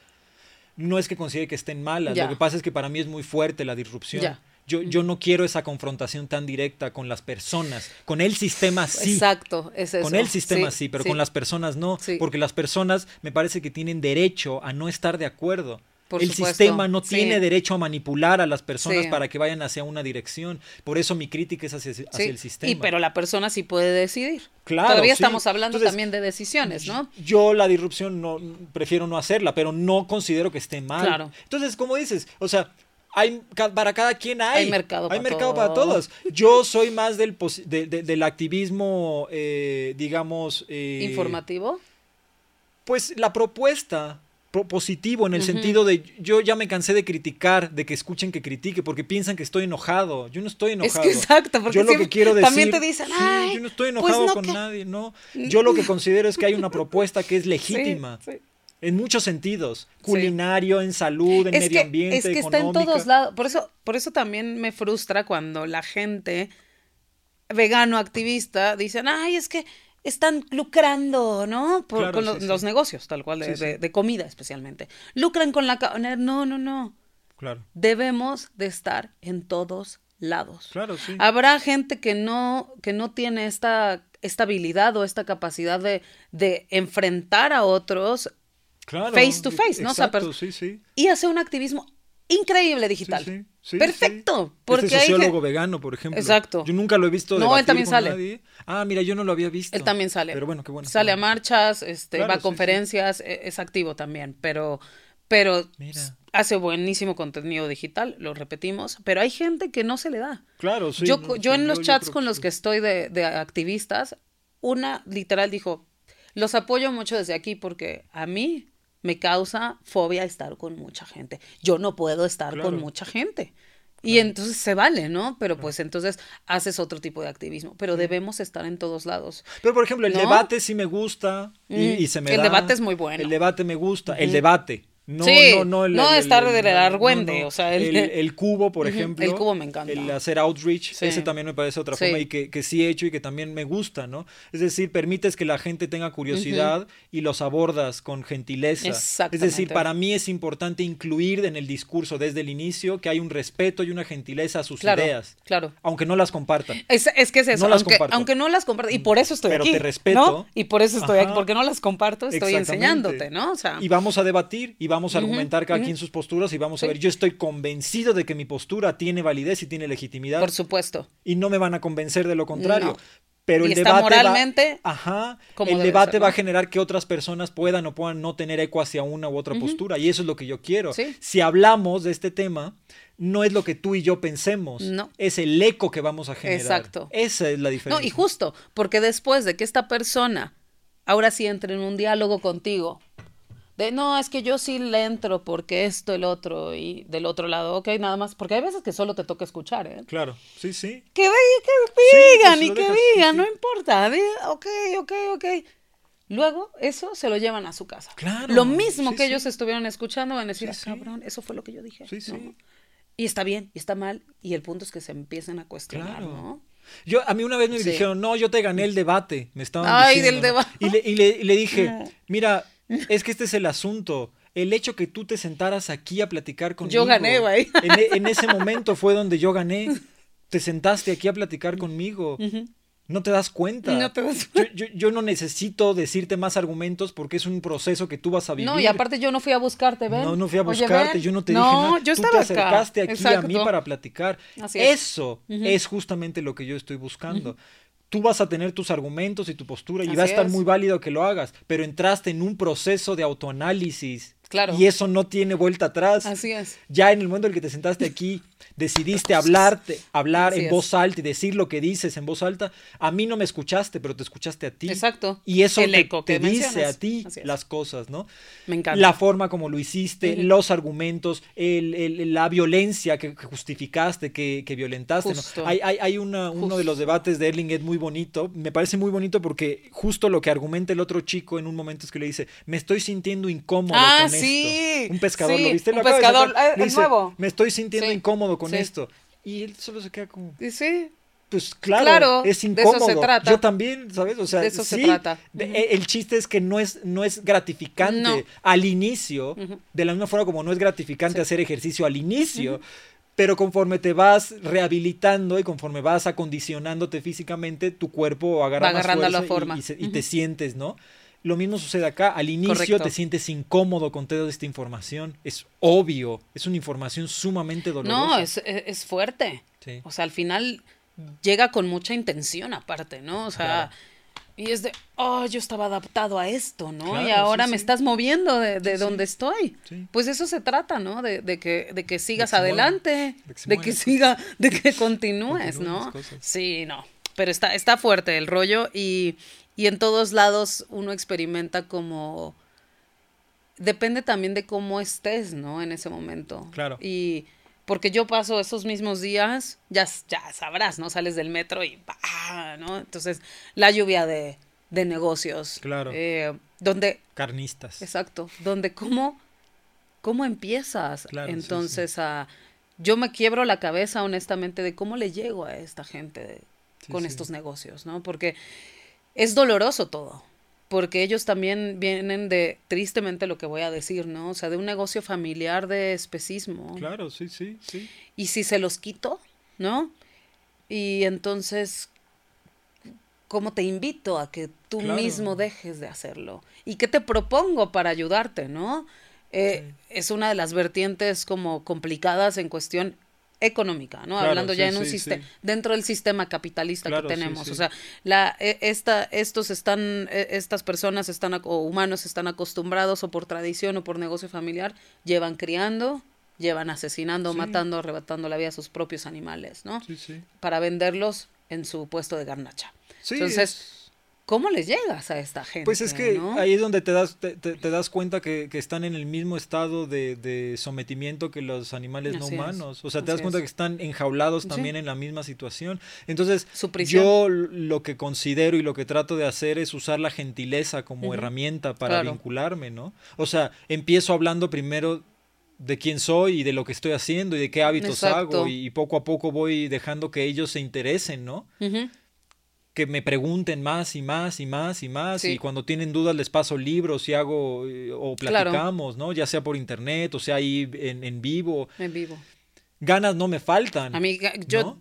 No es que considere que estén malas. Ya. Lo que pasa es que para mí es muy fuerte la disrupción. Ya. Yo, yo no quiero esa confrontación tan directa con las personas. Con el sistema sí. Exacto, es eso. Con el sistema sí, Sí, pero sí. con las personas no. Sí. Porque las personas me parece que tienen derecho a no estar de acuerdo. Por el supuesto, sistema no sí. tiene derecho a manipular a las personas Sí. para que vayan hacia una dirección. Por eso mi crítica es hacia, el sistema. Y pero la persona sí puede decidir. Claro, Todavía estamos hablando Entonces, también de decisiones, ¿no? Yo la disrupción no prefiero no hacerla, pero no considero que esté mal. Claro. Entonces, como dices, o sea, hay para cada quien hay. Hay mercado Hay para mercado para todo. todos. Yo soy más del posi- de- de- del activismo, eh, digamos. eh, Informativo. Pues la propuesta pro- positivo en el sentido de yo ya me cansé de criticar, de que escuchen que critique, porque piensan que estoy enojado. Yo no estoy Es enojado. que exacto, porque yo lo que quiero decir, también te dicen, sí, "Ay, yo no estoy pues enojado no con que-". nadie, no. Yo lo que considero es que hay una propuesta que es legítima. Sí, sí. En muchos sentidos, culinario, en salud, en Es medio que, ambiente, es que está en económica. todos lados. Por eso, por eso también me frustra cuando la gente vegano activista dicen, ay, es que están lucrando, ¿no? Por, Claro, con sí, lo- sí. los negocios, tal cual, de, Sí, de- de comida especialmente. Lucran con la... No, no, no. Claro. Debemos de estar en todos lados. Claro, sí. Habrá gente que no, que no tiene esta, esta habilidad o esta capacidad de, de enfrentar a otros Claro. face to face, ¿no? O sea, Exacto, sí, sí. y hace un activismo increíble digital. Sí, sí, Perfecto. sí. Porque este sociólogo vegano, por ejemplo. Exacto. Yo nunca lo he visto No, él también sale. nadie. Ah, mira, yo no lo había visto. Él también sale. Pero bueno, qué bueno. Sale a marchas, este, Claro, va a conferencias, e- es activo también, pero, pero Mira. hace buenísimo contenido digital, lo repetimos, pero hay gente que no se le da. Claro, sí. yo, no, yo en los yo chats con los que estoy de, de activistas, una literal dijo, los apoyo mucho desde aquí porque a mí me causa fobia estar con mucha gente. Yo no puedo estar con mucha gente. Y entonces se vale, ¿no? Pero pues entonces haces otro tipo de activismo. Pero debemos estar en todos lados. Pero por ejemplo, el ¿No? debate sí me gusta y, Mm, y se me el da. debate es muy bueno. El debate me gusta. El debate. No, Sí, no, no, el, no el- estar el- del argüende, o sea, el- cubo, por Ujú, ejemplo. el cubo me encanta. El hacer outreach, Sí. ese también me parece otra Sí. forma y que, que sí he hecho y que también me gusta, ¿no? Es decir, permites que la gente tenga curiosidad y los abordas con gentileza. Es Exactamente. decir, para mí es importante incluir en el discurso desde el inicio que hay un respeto y una gentileza a sus Claro, ideas, claro. aunque no las compartan. Es, es que es eso, No las aunque, comparto. aunque no las comparto, y por eso estoy Pero aquí. te respeto. ¿no? Y por eso estoy aquí, Ajá. porque no las comparto, estoy enseñándote, ¿no? O sea, Y vamos a debatir y vamos a Ujú, argumentar cada quien sus posturas y vamos a ver. Yo estoy convencido de que mi postura tiene validez y tiene legitimidad por supuesto. y no me van a convencer de lo contrario. No. Pero Y el está debate moralmente va, ajá, el debate ser, va a generar que otras personas puedan o puedan no tener eco hacia una u otra postura y eso es lo que yo quiero. Sí. Si hablamos de este tema, no es lo que tú y yo pensemos, No. es el eco que vamos a generar. Exacto. Esa es la diferencia. No, y justo, porque después de que esta persona ahora sí entre en un diálogo contigo, de no, es que yo sí le entro porque esto, el otro, y del otro lado, ok, nada más, porque hay veces que solo te toca escuchar, ¿eh? Claro, sí, sí. Que, que Sí, digan pues y que dejas, digan, sí. no importa, ok, ok, ok. Luego, eso se lo llevan a su casa. Claro, Lo mismo que ellos estuvieron escuchando van a decir, Sí, "Ah, sí. cabrón, eso fue lo que yo dije. Sí, sí. ¿no? Y está bien, y está mal, y el punto es que se empiecen a cuestionar, Claro. ¿no? Yo, a mí una vez me Sí. dijeron, no, yo te gané el debate. Me estaban Ay, diciendo, del ¿no? debate. Y le, y le- y le dije, mira, es que este es el asunto. El hecho que tú te sentaras aquí a platicar conmigo. Yo gané, güey. En, e- en ese momento fue donde yo gané. Te sentaste aquí a platicar conmigo. No te das cuenta. No te das Yo, yo- yo no necesito decirte más argumentos porque es un proceso que tú vas a vivir. No, y aparte yo no fui a buscarte, ¿ven? No, no fui a buscarte, yo no te no, dije nada. yo Tú estaba te acá. acercaste aquí a mí para platicar. Así es. Eso es justamente lo que yo estoy buscando. Tú vas a tener tus argumentos y tu postura y Así va a estar es. muy válido que lo hagas, pero entraste en un proceso de autoanálisis. Claro. Y eso no tiene vuelta atrás. Así es. Ya en el momento en el que te sentaste aquí, decidiste hablarte, hablar Así en es. voz alta y decir lo que dices en voz alta. A mí no me escuchaste, pero te escuchaste a ti. Exacto. Y eso El te, eco te que dice a ti las cosas, ¿no? Me encanta. La forma como lo hiciste, los argumentos, el- el- la violencia que, justificaste, que, que violentaste. Hay, hay, hay una- uno de los debates de Erling Ed muy bonito. Me parece muy bonito porque justo lo que argumenta el otro chico en un momento es que le dice, me estoy sintiendo incómodo Ah, con sí. esto. Un pescador, Sí, ¿lo viste? Lo un de pescador, sacar. eh, dice, nuevo. Me estoy sintiendo Sí, incómodo con sí. esto. Y él solo se queda como, sí, pues claro, Claro, es de eso se incómodo. trata. Yo también, ¿sabes? O sea, De eso se sí, trata. de- Ujú. e- El chiste es que no es, no es gratificante No. al inicio, de la misma forma como no es gratificante hacer ejercicio al inicio. Pero conforme te vas rehabilitando y conforme vas acondicionándote físicamente, tu cuerpo agarra Va más la fuerza y- se- te sientes, ¿no? Lo mismo sucede acá. Al inicio Correcto. te sientes incómodo con toda esta información. Es obvio. Es una información sumamente dolorosa. no, es, es, es fuerte. Sí. O sea, al final llega con mucha intención aparte, ¿no? O sea, Claro. y es de, oh, yo estaba adaptado a esto, ¿no? Claro, y ahora sí, me sí. estás moviendo de, de donde estoy. Pues eso se trata, ¿no? De, de que, de que sigas adelante, de que de siga, de que continúes, Continúen ¿no? Sí, no. Pero está, está fuerte el rollo y, y en todos lados uno experimenta como... Depende también de cómo estés, ¿no? En ese momento. Claro. Y porque yo paso esos mismos días, ya, ya sabrás, ¿no? Sales del metro y ¡bah! ¿no? Entonces, la lluvia de, de negocios. Claro. Eh, donde, Carnistas. exacto, donde cómo, cómo empiezas Claro, sí, entonces a... Yo me quiebro la cabeza, honestamente, de cómo le llego a esta gente de- Sí, con estos negocios, ¿no? Porque es doloroso todo, porque ellos también vienen de, tristemente lo que voy a decir, ¿no? O sea, de un negocio familiar de especismo. Claro, sí, sí, sí. Y si se los quito, ¿no? Y entonces, ¿cómo te invito a que tú Claro. mismo dejes de hacerlo? ¿Y qué te propongo para ayudarte, no? Eh, Es una de las vertientes como complicadas en cuestión económica, ¿no? Claro, Hablando ya en un sí, sistema, sí. dentro del sistema capitalista Claro, que tenemos. O sea, la, e- esta, estos están, e- estas personas están, o humanos están acostumbrados o por tradición o por negocio familiar, llevan criando, llevan asesinando, matando, arrebatando la vida a sus propios animales, ¿no? Sí, sí. Para venderlos en su puesto de garnacha. Sí, Entonces, es- ¿cómo les llegas a esta gente? Pues es que ¿no? ahí es donde te das, te, te- te das cuenta que, que están en el mismo estado de, de sometimiento que los animales no es, humanos. O sea, te así das cuenta es. que están enjaulados Sí. también en la misma situación. Entonces, yo lo que considero y lo que trato de hacer es usar la gentileza como herramienta para Claro. vincularme, ¿no? O sea, empiezo hablando primero de quién soy y de lo que estoy haciendo y de qué hábitos Exacto. hago y poco a poco voy dejando que ellos se interesen, ¿no? Ujú. Que me pregunten más y más y más y más Sí. y cuando tienen dudas les paso libros y hago eh, o Claro. platicamos, ¿no? Ya sea por internet o sea ahí en, en vivo. En vivo. Ganas no me faltan. Amiga, yo ¿no?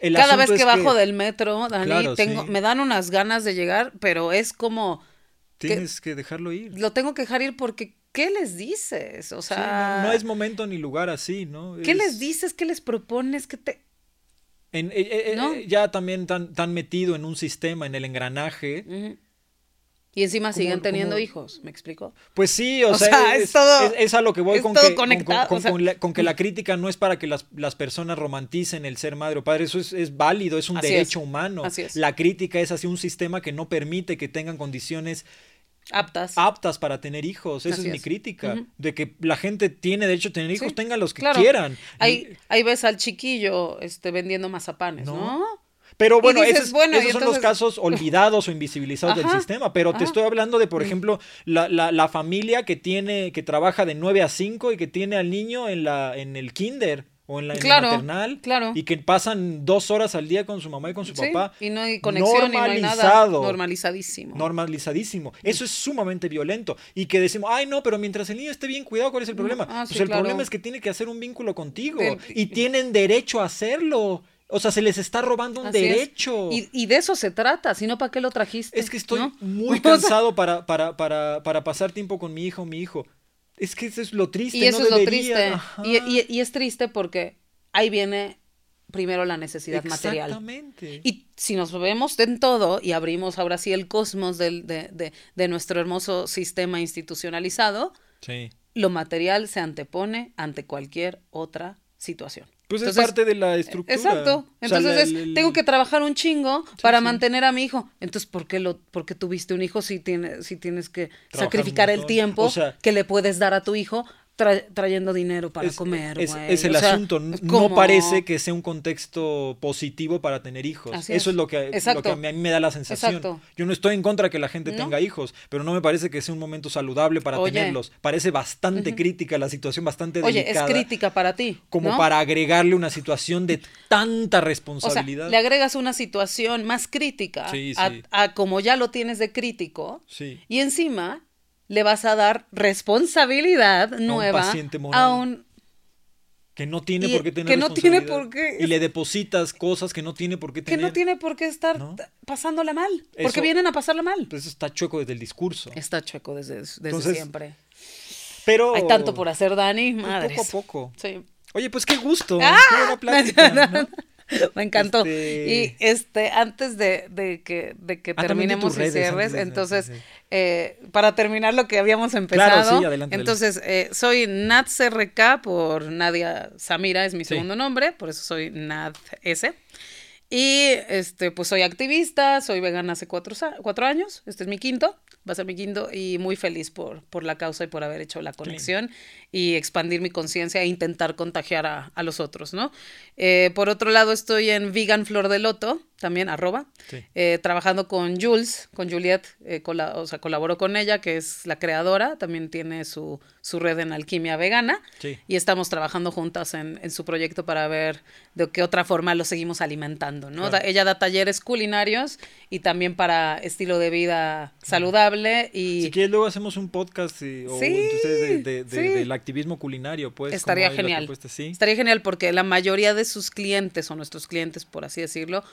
El cada vez que bajo del metro, Dani, Claro, tengo, sí. me dan unas ganas de llegar, pero es como tienes que, dejarlo ir. lo tengo que dejar ir porque ¿qué les dices? O Sí, sea, no, no es momento ni lugar así, ¿no? ¿qué Es- les dices? ¿Qué les propones? ¿Qué te en- eh, eh, eh, ya también tan, tan metido en un sistema, en el engranaje. Y encima ¿Cómo- siguen teniendo cómo? hix, ¿me explico? Pues sí, o, O sea, sea, es, es todo- es- es a lo que voy con todo que, con- conectado, con- o sea- con la, con que la crítica no es para que las, las personas romanticen el ser madre o padre, eso es, es válido, es un derecho humano. así es. La crítica es hacia un sistema que no permite que tengan condiciones Aptas. aptas para tener hijos, esa Así es mi es. crítica, de que la gente tiene derecho a tener hijos, Sí, tengan los que claro. quieran. Ahí, ahí ves al chiquillo este, vendiendo mazapanes, No. ¿no? Pero bueno, dices, esos, esos bueno, y son los casos olvidados o invisibilizados del sistema. Pero te estoy hablando de, por ejemplo, la, la, la familia que tiene, que trabaja de 9 a 5 y que tiene al niño en la, en el kinder o en la, en Claro, maternal. claro. Y que pasan dos horas al día con su mamá y con su Sí, papá. y no hay conexión y no hay nada. Normalizado. Normalizadísimo. Normalizadísimo. Eso es sumamente violento. Y que decimos, ay, no, pero mientras el niño esté bien cuidado, ¿cuál es el problema? ah, pues sí, el claro. problema es que tiene que hacer un vínculo contigo. Del- Y tienen derecho a hacerlo. O sea, se les está robando un Así derecho. Y, y de eso se trata, si no, ¿para qué lo trajiste? Es que estoy ¿No? muy cansado para, para, para, para pasar tiempo con mi hijo o mi hijo. Es que eso es lo triste. Y eso no es lo triste. Y, y- y es triste porque ahí viene primero la necesidad material. Y si nos vemos en todo y abrimos ahora sí el cosmos del- de, de- de nuestro hermoso sistema institucionalizado, Sí. lo material se antepone ante cualquier otra situación. Pues Entonces, es parte de la estructura. Exacto. O sea, Entonces la- es, tengo que trabajar un chingo para sí. mantener a mi hijo. Entonces, ¿por qué, lo, por qué tuviste un hijo si, tiene, si tienes que Trabajar sacrificar el tiempo O sea, que le puedes dar a tu hijo tra- trayendo dinero para es, comer? es- el O sea, asunto. es No parece que sea un contexto positivo para tener hijos. Así Eso es. lo que, lo que a mí me da la sensación. Exacto. Yo no estoy en contra de que la gente ¿No? tenga hijos, pero no me parece que sea un momento saludable para Oye. tenerlos. Parece bastante crítica la situación, bastante Oye, delicada. es crítica para ti. como ¿no? para agregarle una situación de tanta O sea, responsabilidad. le agregas una situación más crítica Sí, a- sí. A, como ya lo tienes de crítico Sí. y encima le vas a dar responsabilidad nueva paciente moral. a un Que no tiene Y- por qué tener que no tiene por qué- Y le depositas cosas que no tiene por qué que tener. no tiene por qué estar ¿no? pasándola mal, porque vienen a pasarla mal. Pues eso está chueco desde el discurso. Está chueco desde, desde Entonces, siempre. Pero. Hay tanto por hacer, Dani, pues, madres. Poco a poco. Sí. Oye, pues qué gusto. ¡Ah! Qué buena plática. ¿no? Me encantó. Este- Y este, antes de, de que, de que Ah, terminemos y cierres, entonces, sí, sí. Eh, para terminar lo que habíamos empezado, Claro, sí, adelante, entonces, eh, soy NatsRK por Nadia Samira, es mi Sí. segundo nombre, por eso soy NadS. Y este, pues soy activista, soy vegana hace cuatro, años, este es mi quinto, va a ser mi quinto, y muy feliz por, por la causa y por haber hecho la conexión y expandir mi conciencia e intentar contagiar a, a los otros, ¿no? Eh, por otro lado, estoy en Vegan Flor de Loto, también arroba, Sí. eh, trabajando con Jules, con Juliet, eh, cola- o sea, colaboró con ella, que es la creadora, también tiene su, su red en alquimia vegana, Sí. y estamos trabajando juntas en, en su proyecto para ver de qué otra forma lo seguimos alimentando, ¿no? Claro. Da- ella da talleres culinarios y también para estilo de vida saludable y... Si quieres, luego hacemos un podcast y- o Sí, entonces de, de- de- sí. del activismo culinario, pues. Estaría genial. Estaría genial porque la mayoría de sus clientes o nuestros clientes, por así decirlo,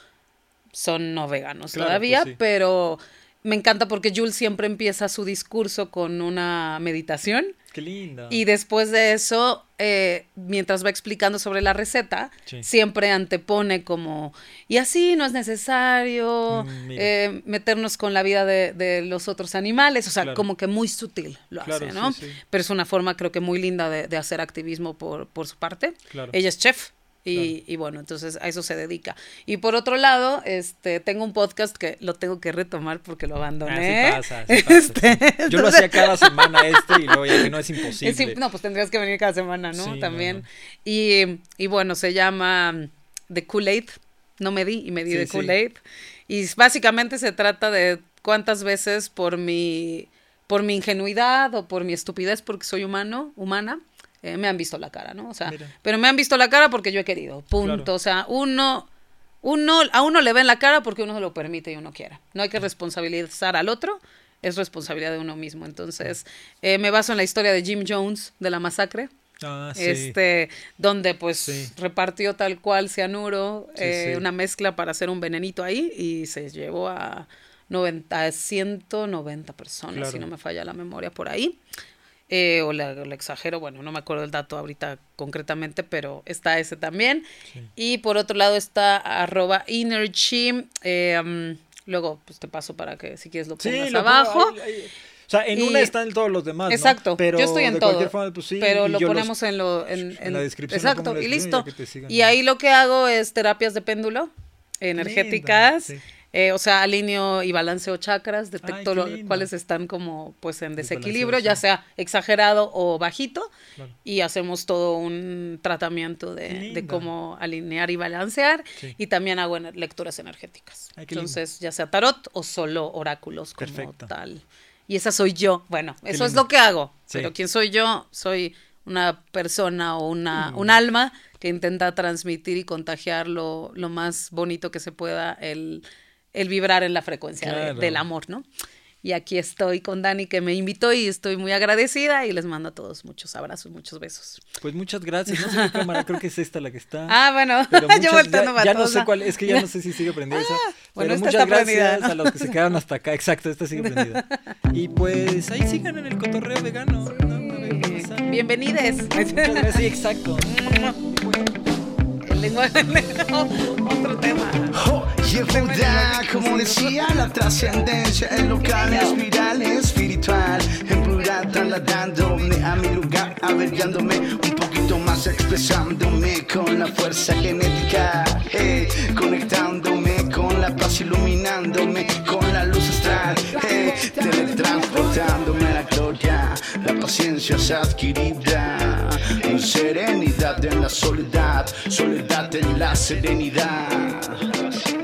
son no veganos Claro, todavía, pues sí. pero me encanta porque Jules siempre empieza su discurso con una meditación Qué linda. y después de eso, eh, mientras va explicando sobre la receta, Sí. siempre antepone como, y así no es necesario Mm, eh, meternos con la vida de, de los otros animales, o sea, Claro. como que muy sutil lo Claro, hace, sí, ¿no? sí. Pero es una forma creo que muy linda de, de hacer activismo por, por su parte. Claro. Ella es chef. Y, y bueno, entonces a eso se dedica. Y por otro lado, este, tengo un podcast que lo tengo que retomar porque lo abandoné. Ah, sí pasa, sí pasa, Este, sí. Yo lo hacía cada semana este y luego ya que no es imposible. no, pues tendrías que venir cada semana, ¿no? También. no. Y, y bueno, se llama mm, The Kool-Aid. No me di y me di sí. Kool-Aid. Y básicamente se trata de cuántas veces por mi, por mi ingenuidad o por mi estupidez, porque soy humano, humana, eh, me han visto la cara, ¿no? O sea, Mira. pero me han visto la cara porque yo he querido, punto. Claro. O sea, uno, uno, a uno le ven la cara porque uno se lo permite y uno quiera. No hay que responsabilizar al otro, es responsabilidad de uno mismo. Entonces, eh, me baso en la historia de Jim Jones de la masacre. Ah, sí. Este, donde pues Sí. repartió tal cual cianuro, Sí, eh, una mezcla para hacer un venenito ahí y se llevó a 90, a 190 personas, si no me falla la memoria por ahí. Eh, o la, la exagero, bueno, no me acuerdo el dato ahorita concretamente, pero está ese también. Sí. Y por otro lado está arroba Energy. eh, um, luego pues te paso para que si quieres lo Sí, pongas pongo abajo. ahí, ahí. O sea, en Y- una están todos los demás, ¿no? Exacto, Pero yo estoy en de todo. forma, pues sí, pero lo los- ponemos en lo en, en la descripción Exacto, y listo. Y ahí. ahí lo que hago es terapias de péndulo energéticas. Linda, sí. Eh, o sea, alineo y balanceo chakras, detecto qué lo- cuáles están como pues en desequilibrio, ya sea exagerado o bajito, Claro. y hacemos todo un tratamiento de, de cómo alinear y balancear, Sí. y también hago lecturas energéticas. Ay, lindo. Entonces, ya sea tarot o solo oráculos como Perfecto. tal. Y esa soy yo. Bueno, Qué eso es lo que hago. Sí. Pero quién soy yo? Soy una persona o una, un alma que intenta transmitir y contagiar lo, lo más bonito que se pueda, el, el vibrar en la frecuencia de- Claro. del amor, ¿no? Y aquí estoy con Dani que me invitó y estoy muy agradecida y les mando a todos muchos abrazos, muchos besos. Pues muchas gracias. No sé cámara, creo que es esta la que está. Ah, bueno, Pero yo muchas- volteando ya, ya no sé cuál, es que ya no sé si sigue prendida esa. bueno, pero esta muchas está prendida, gracias ¿no? a los que se quedaron hasta acá. Exacto, esta sigue prendida. Y pues ahí sigan en el cotorreo vegano. ¿no? Qué pasa. Bienvenides. Muchas gracias, sí, exacto. Otro tema. Oh, verdad, como decía, la trascendencia es local, espiral espiritual, en plural trasladándome a mi lugar, averiándome un poquito más, expresándome con la fuerza genética, hey, conectándome con la paz, iluminándome con la luz astral, hey, teletransportándome la paciencia es adquirida, serenidad en la soledad, soledad en la serenidad.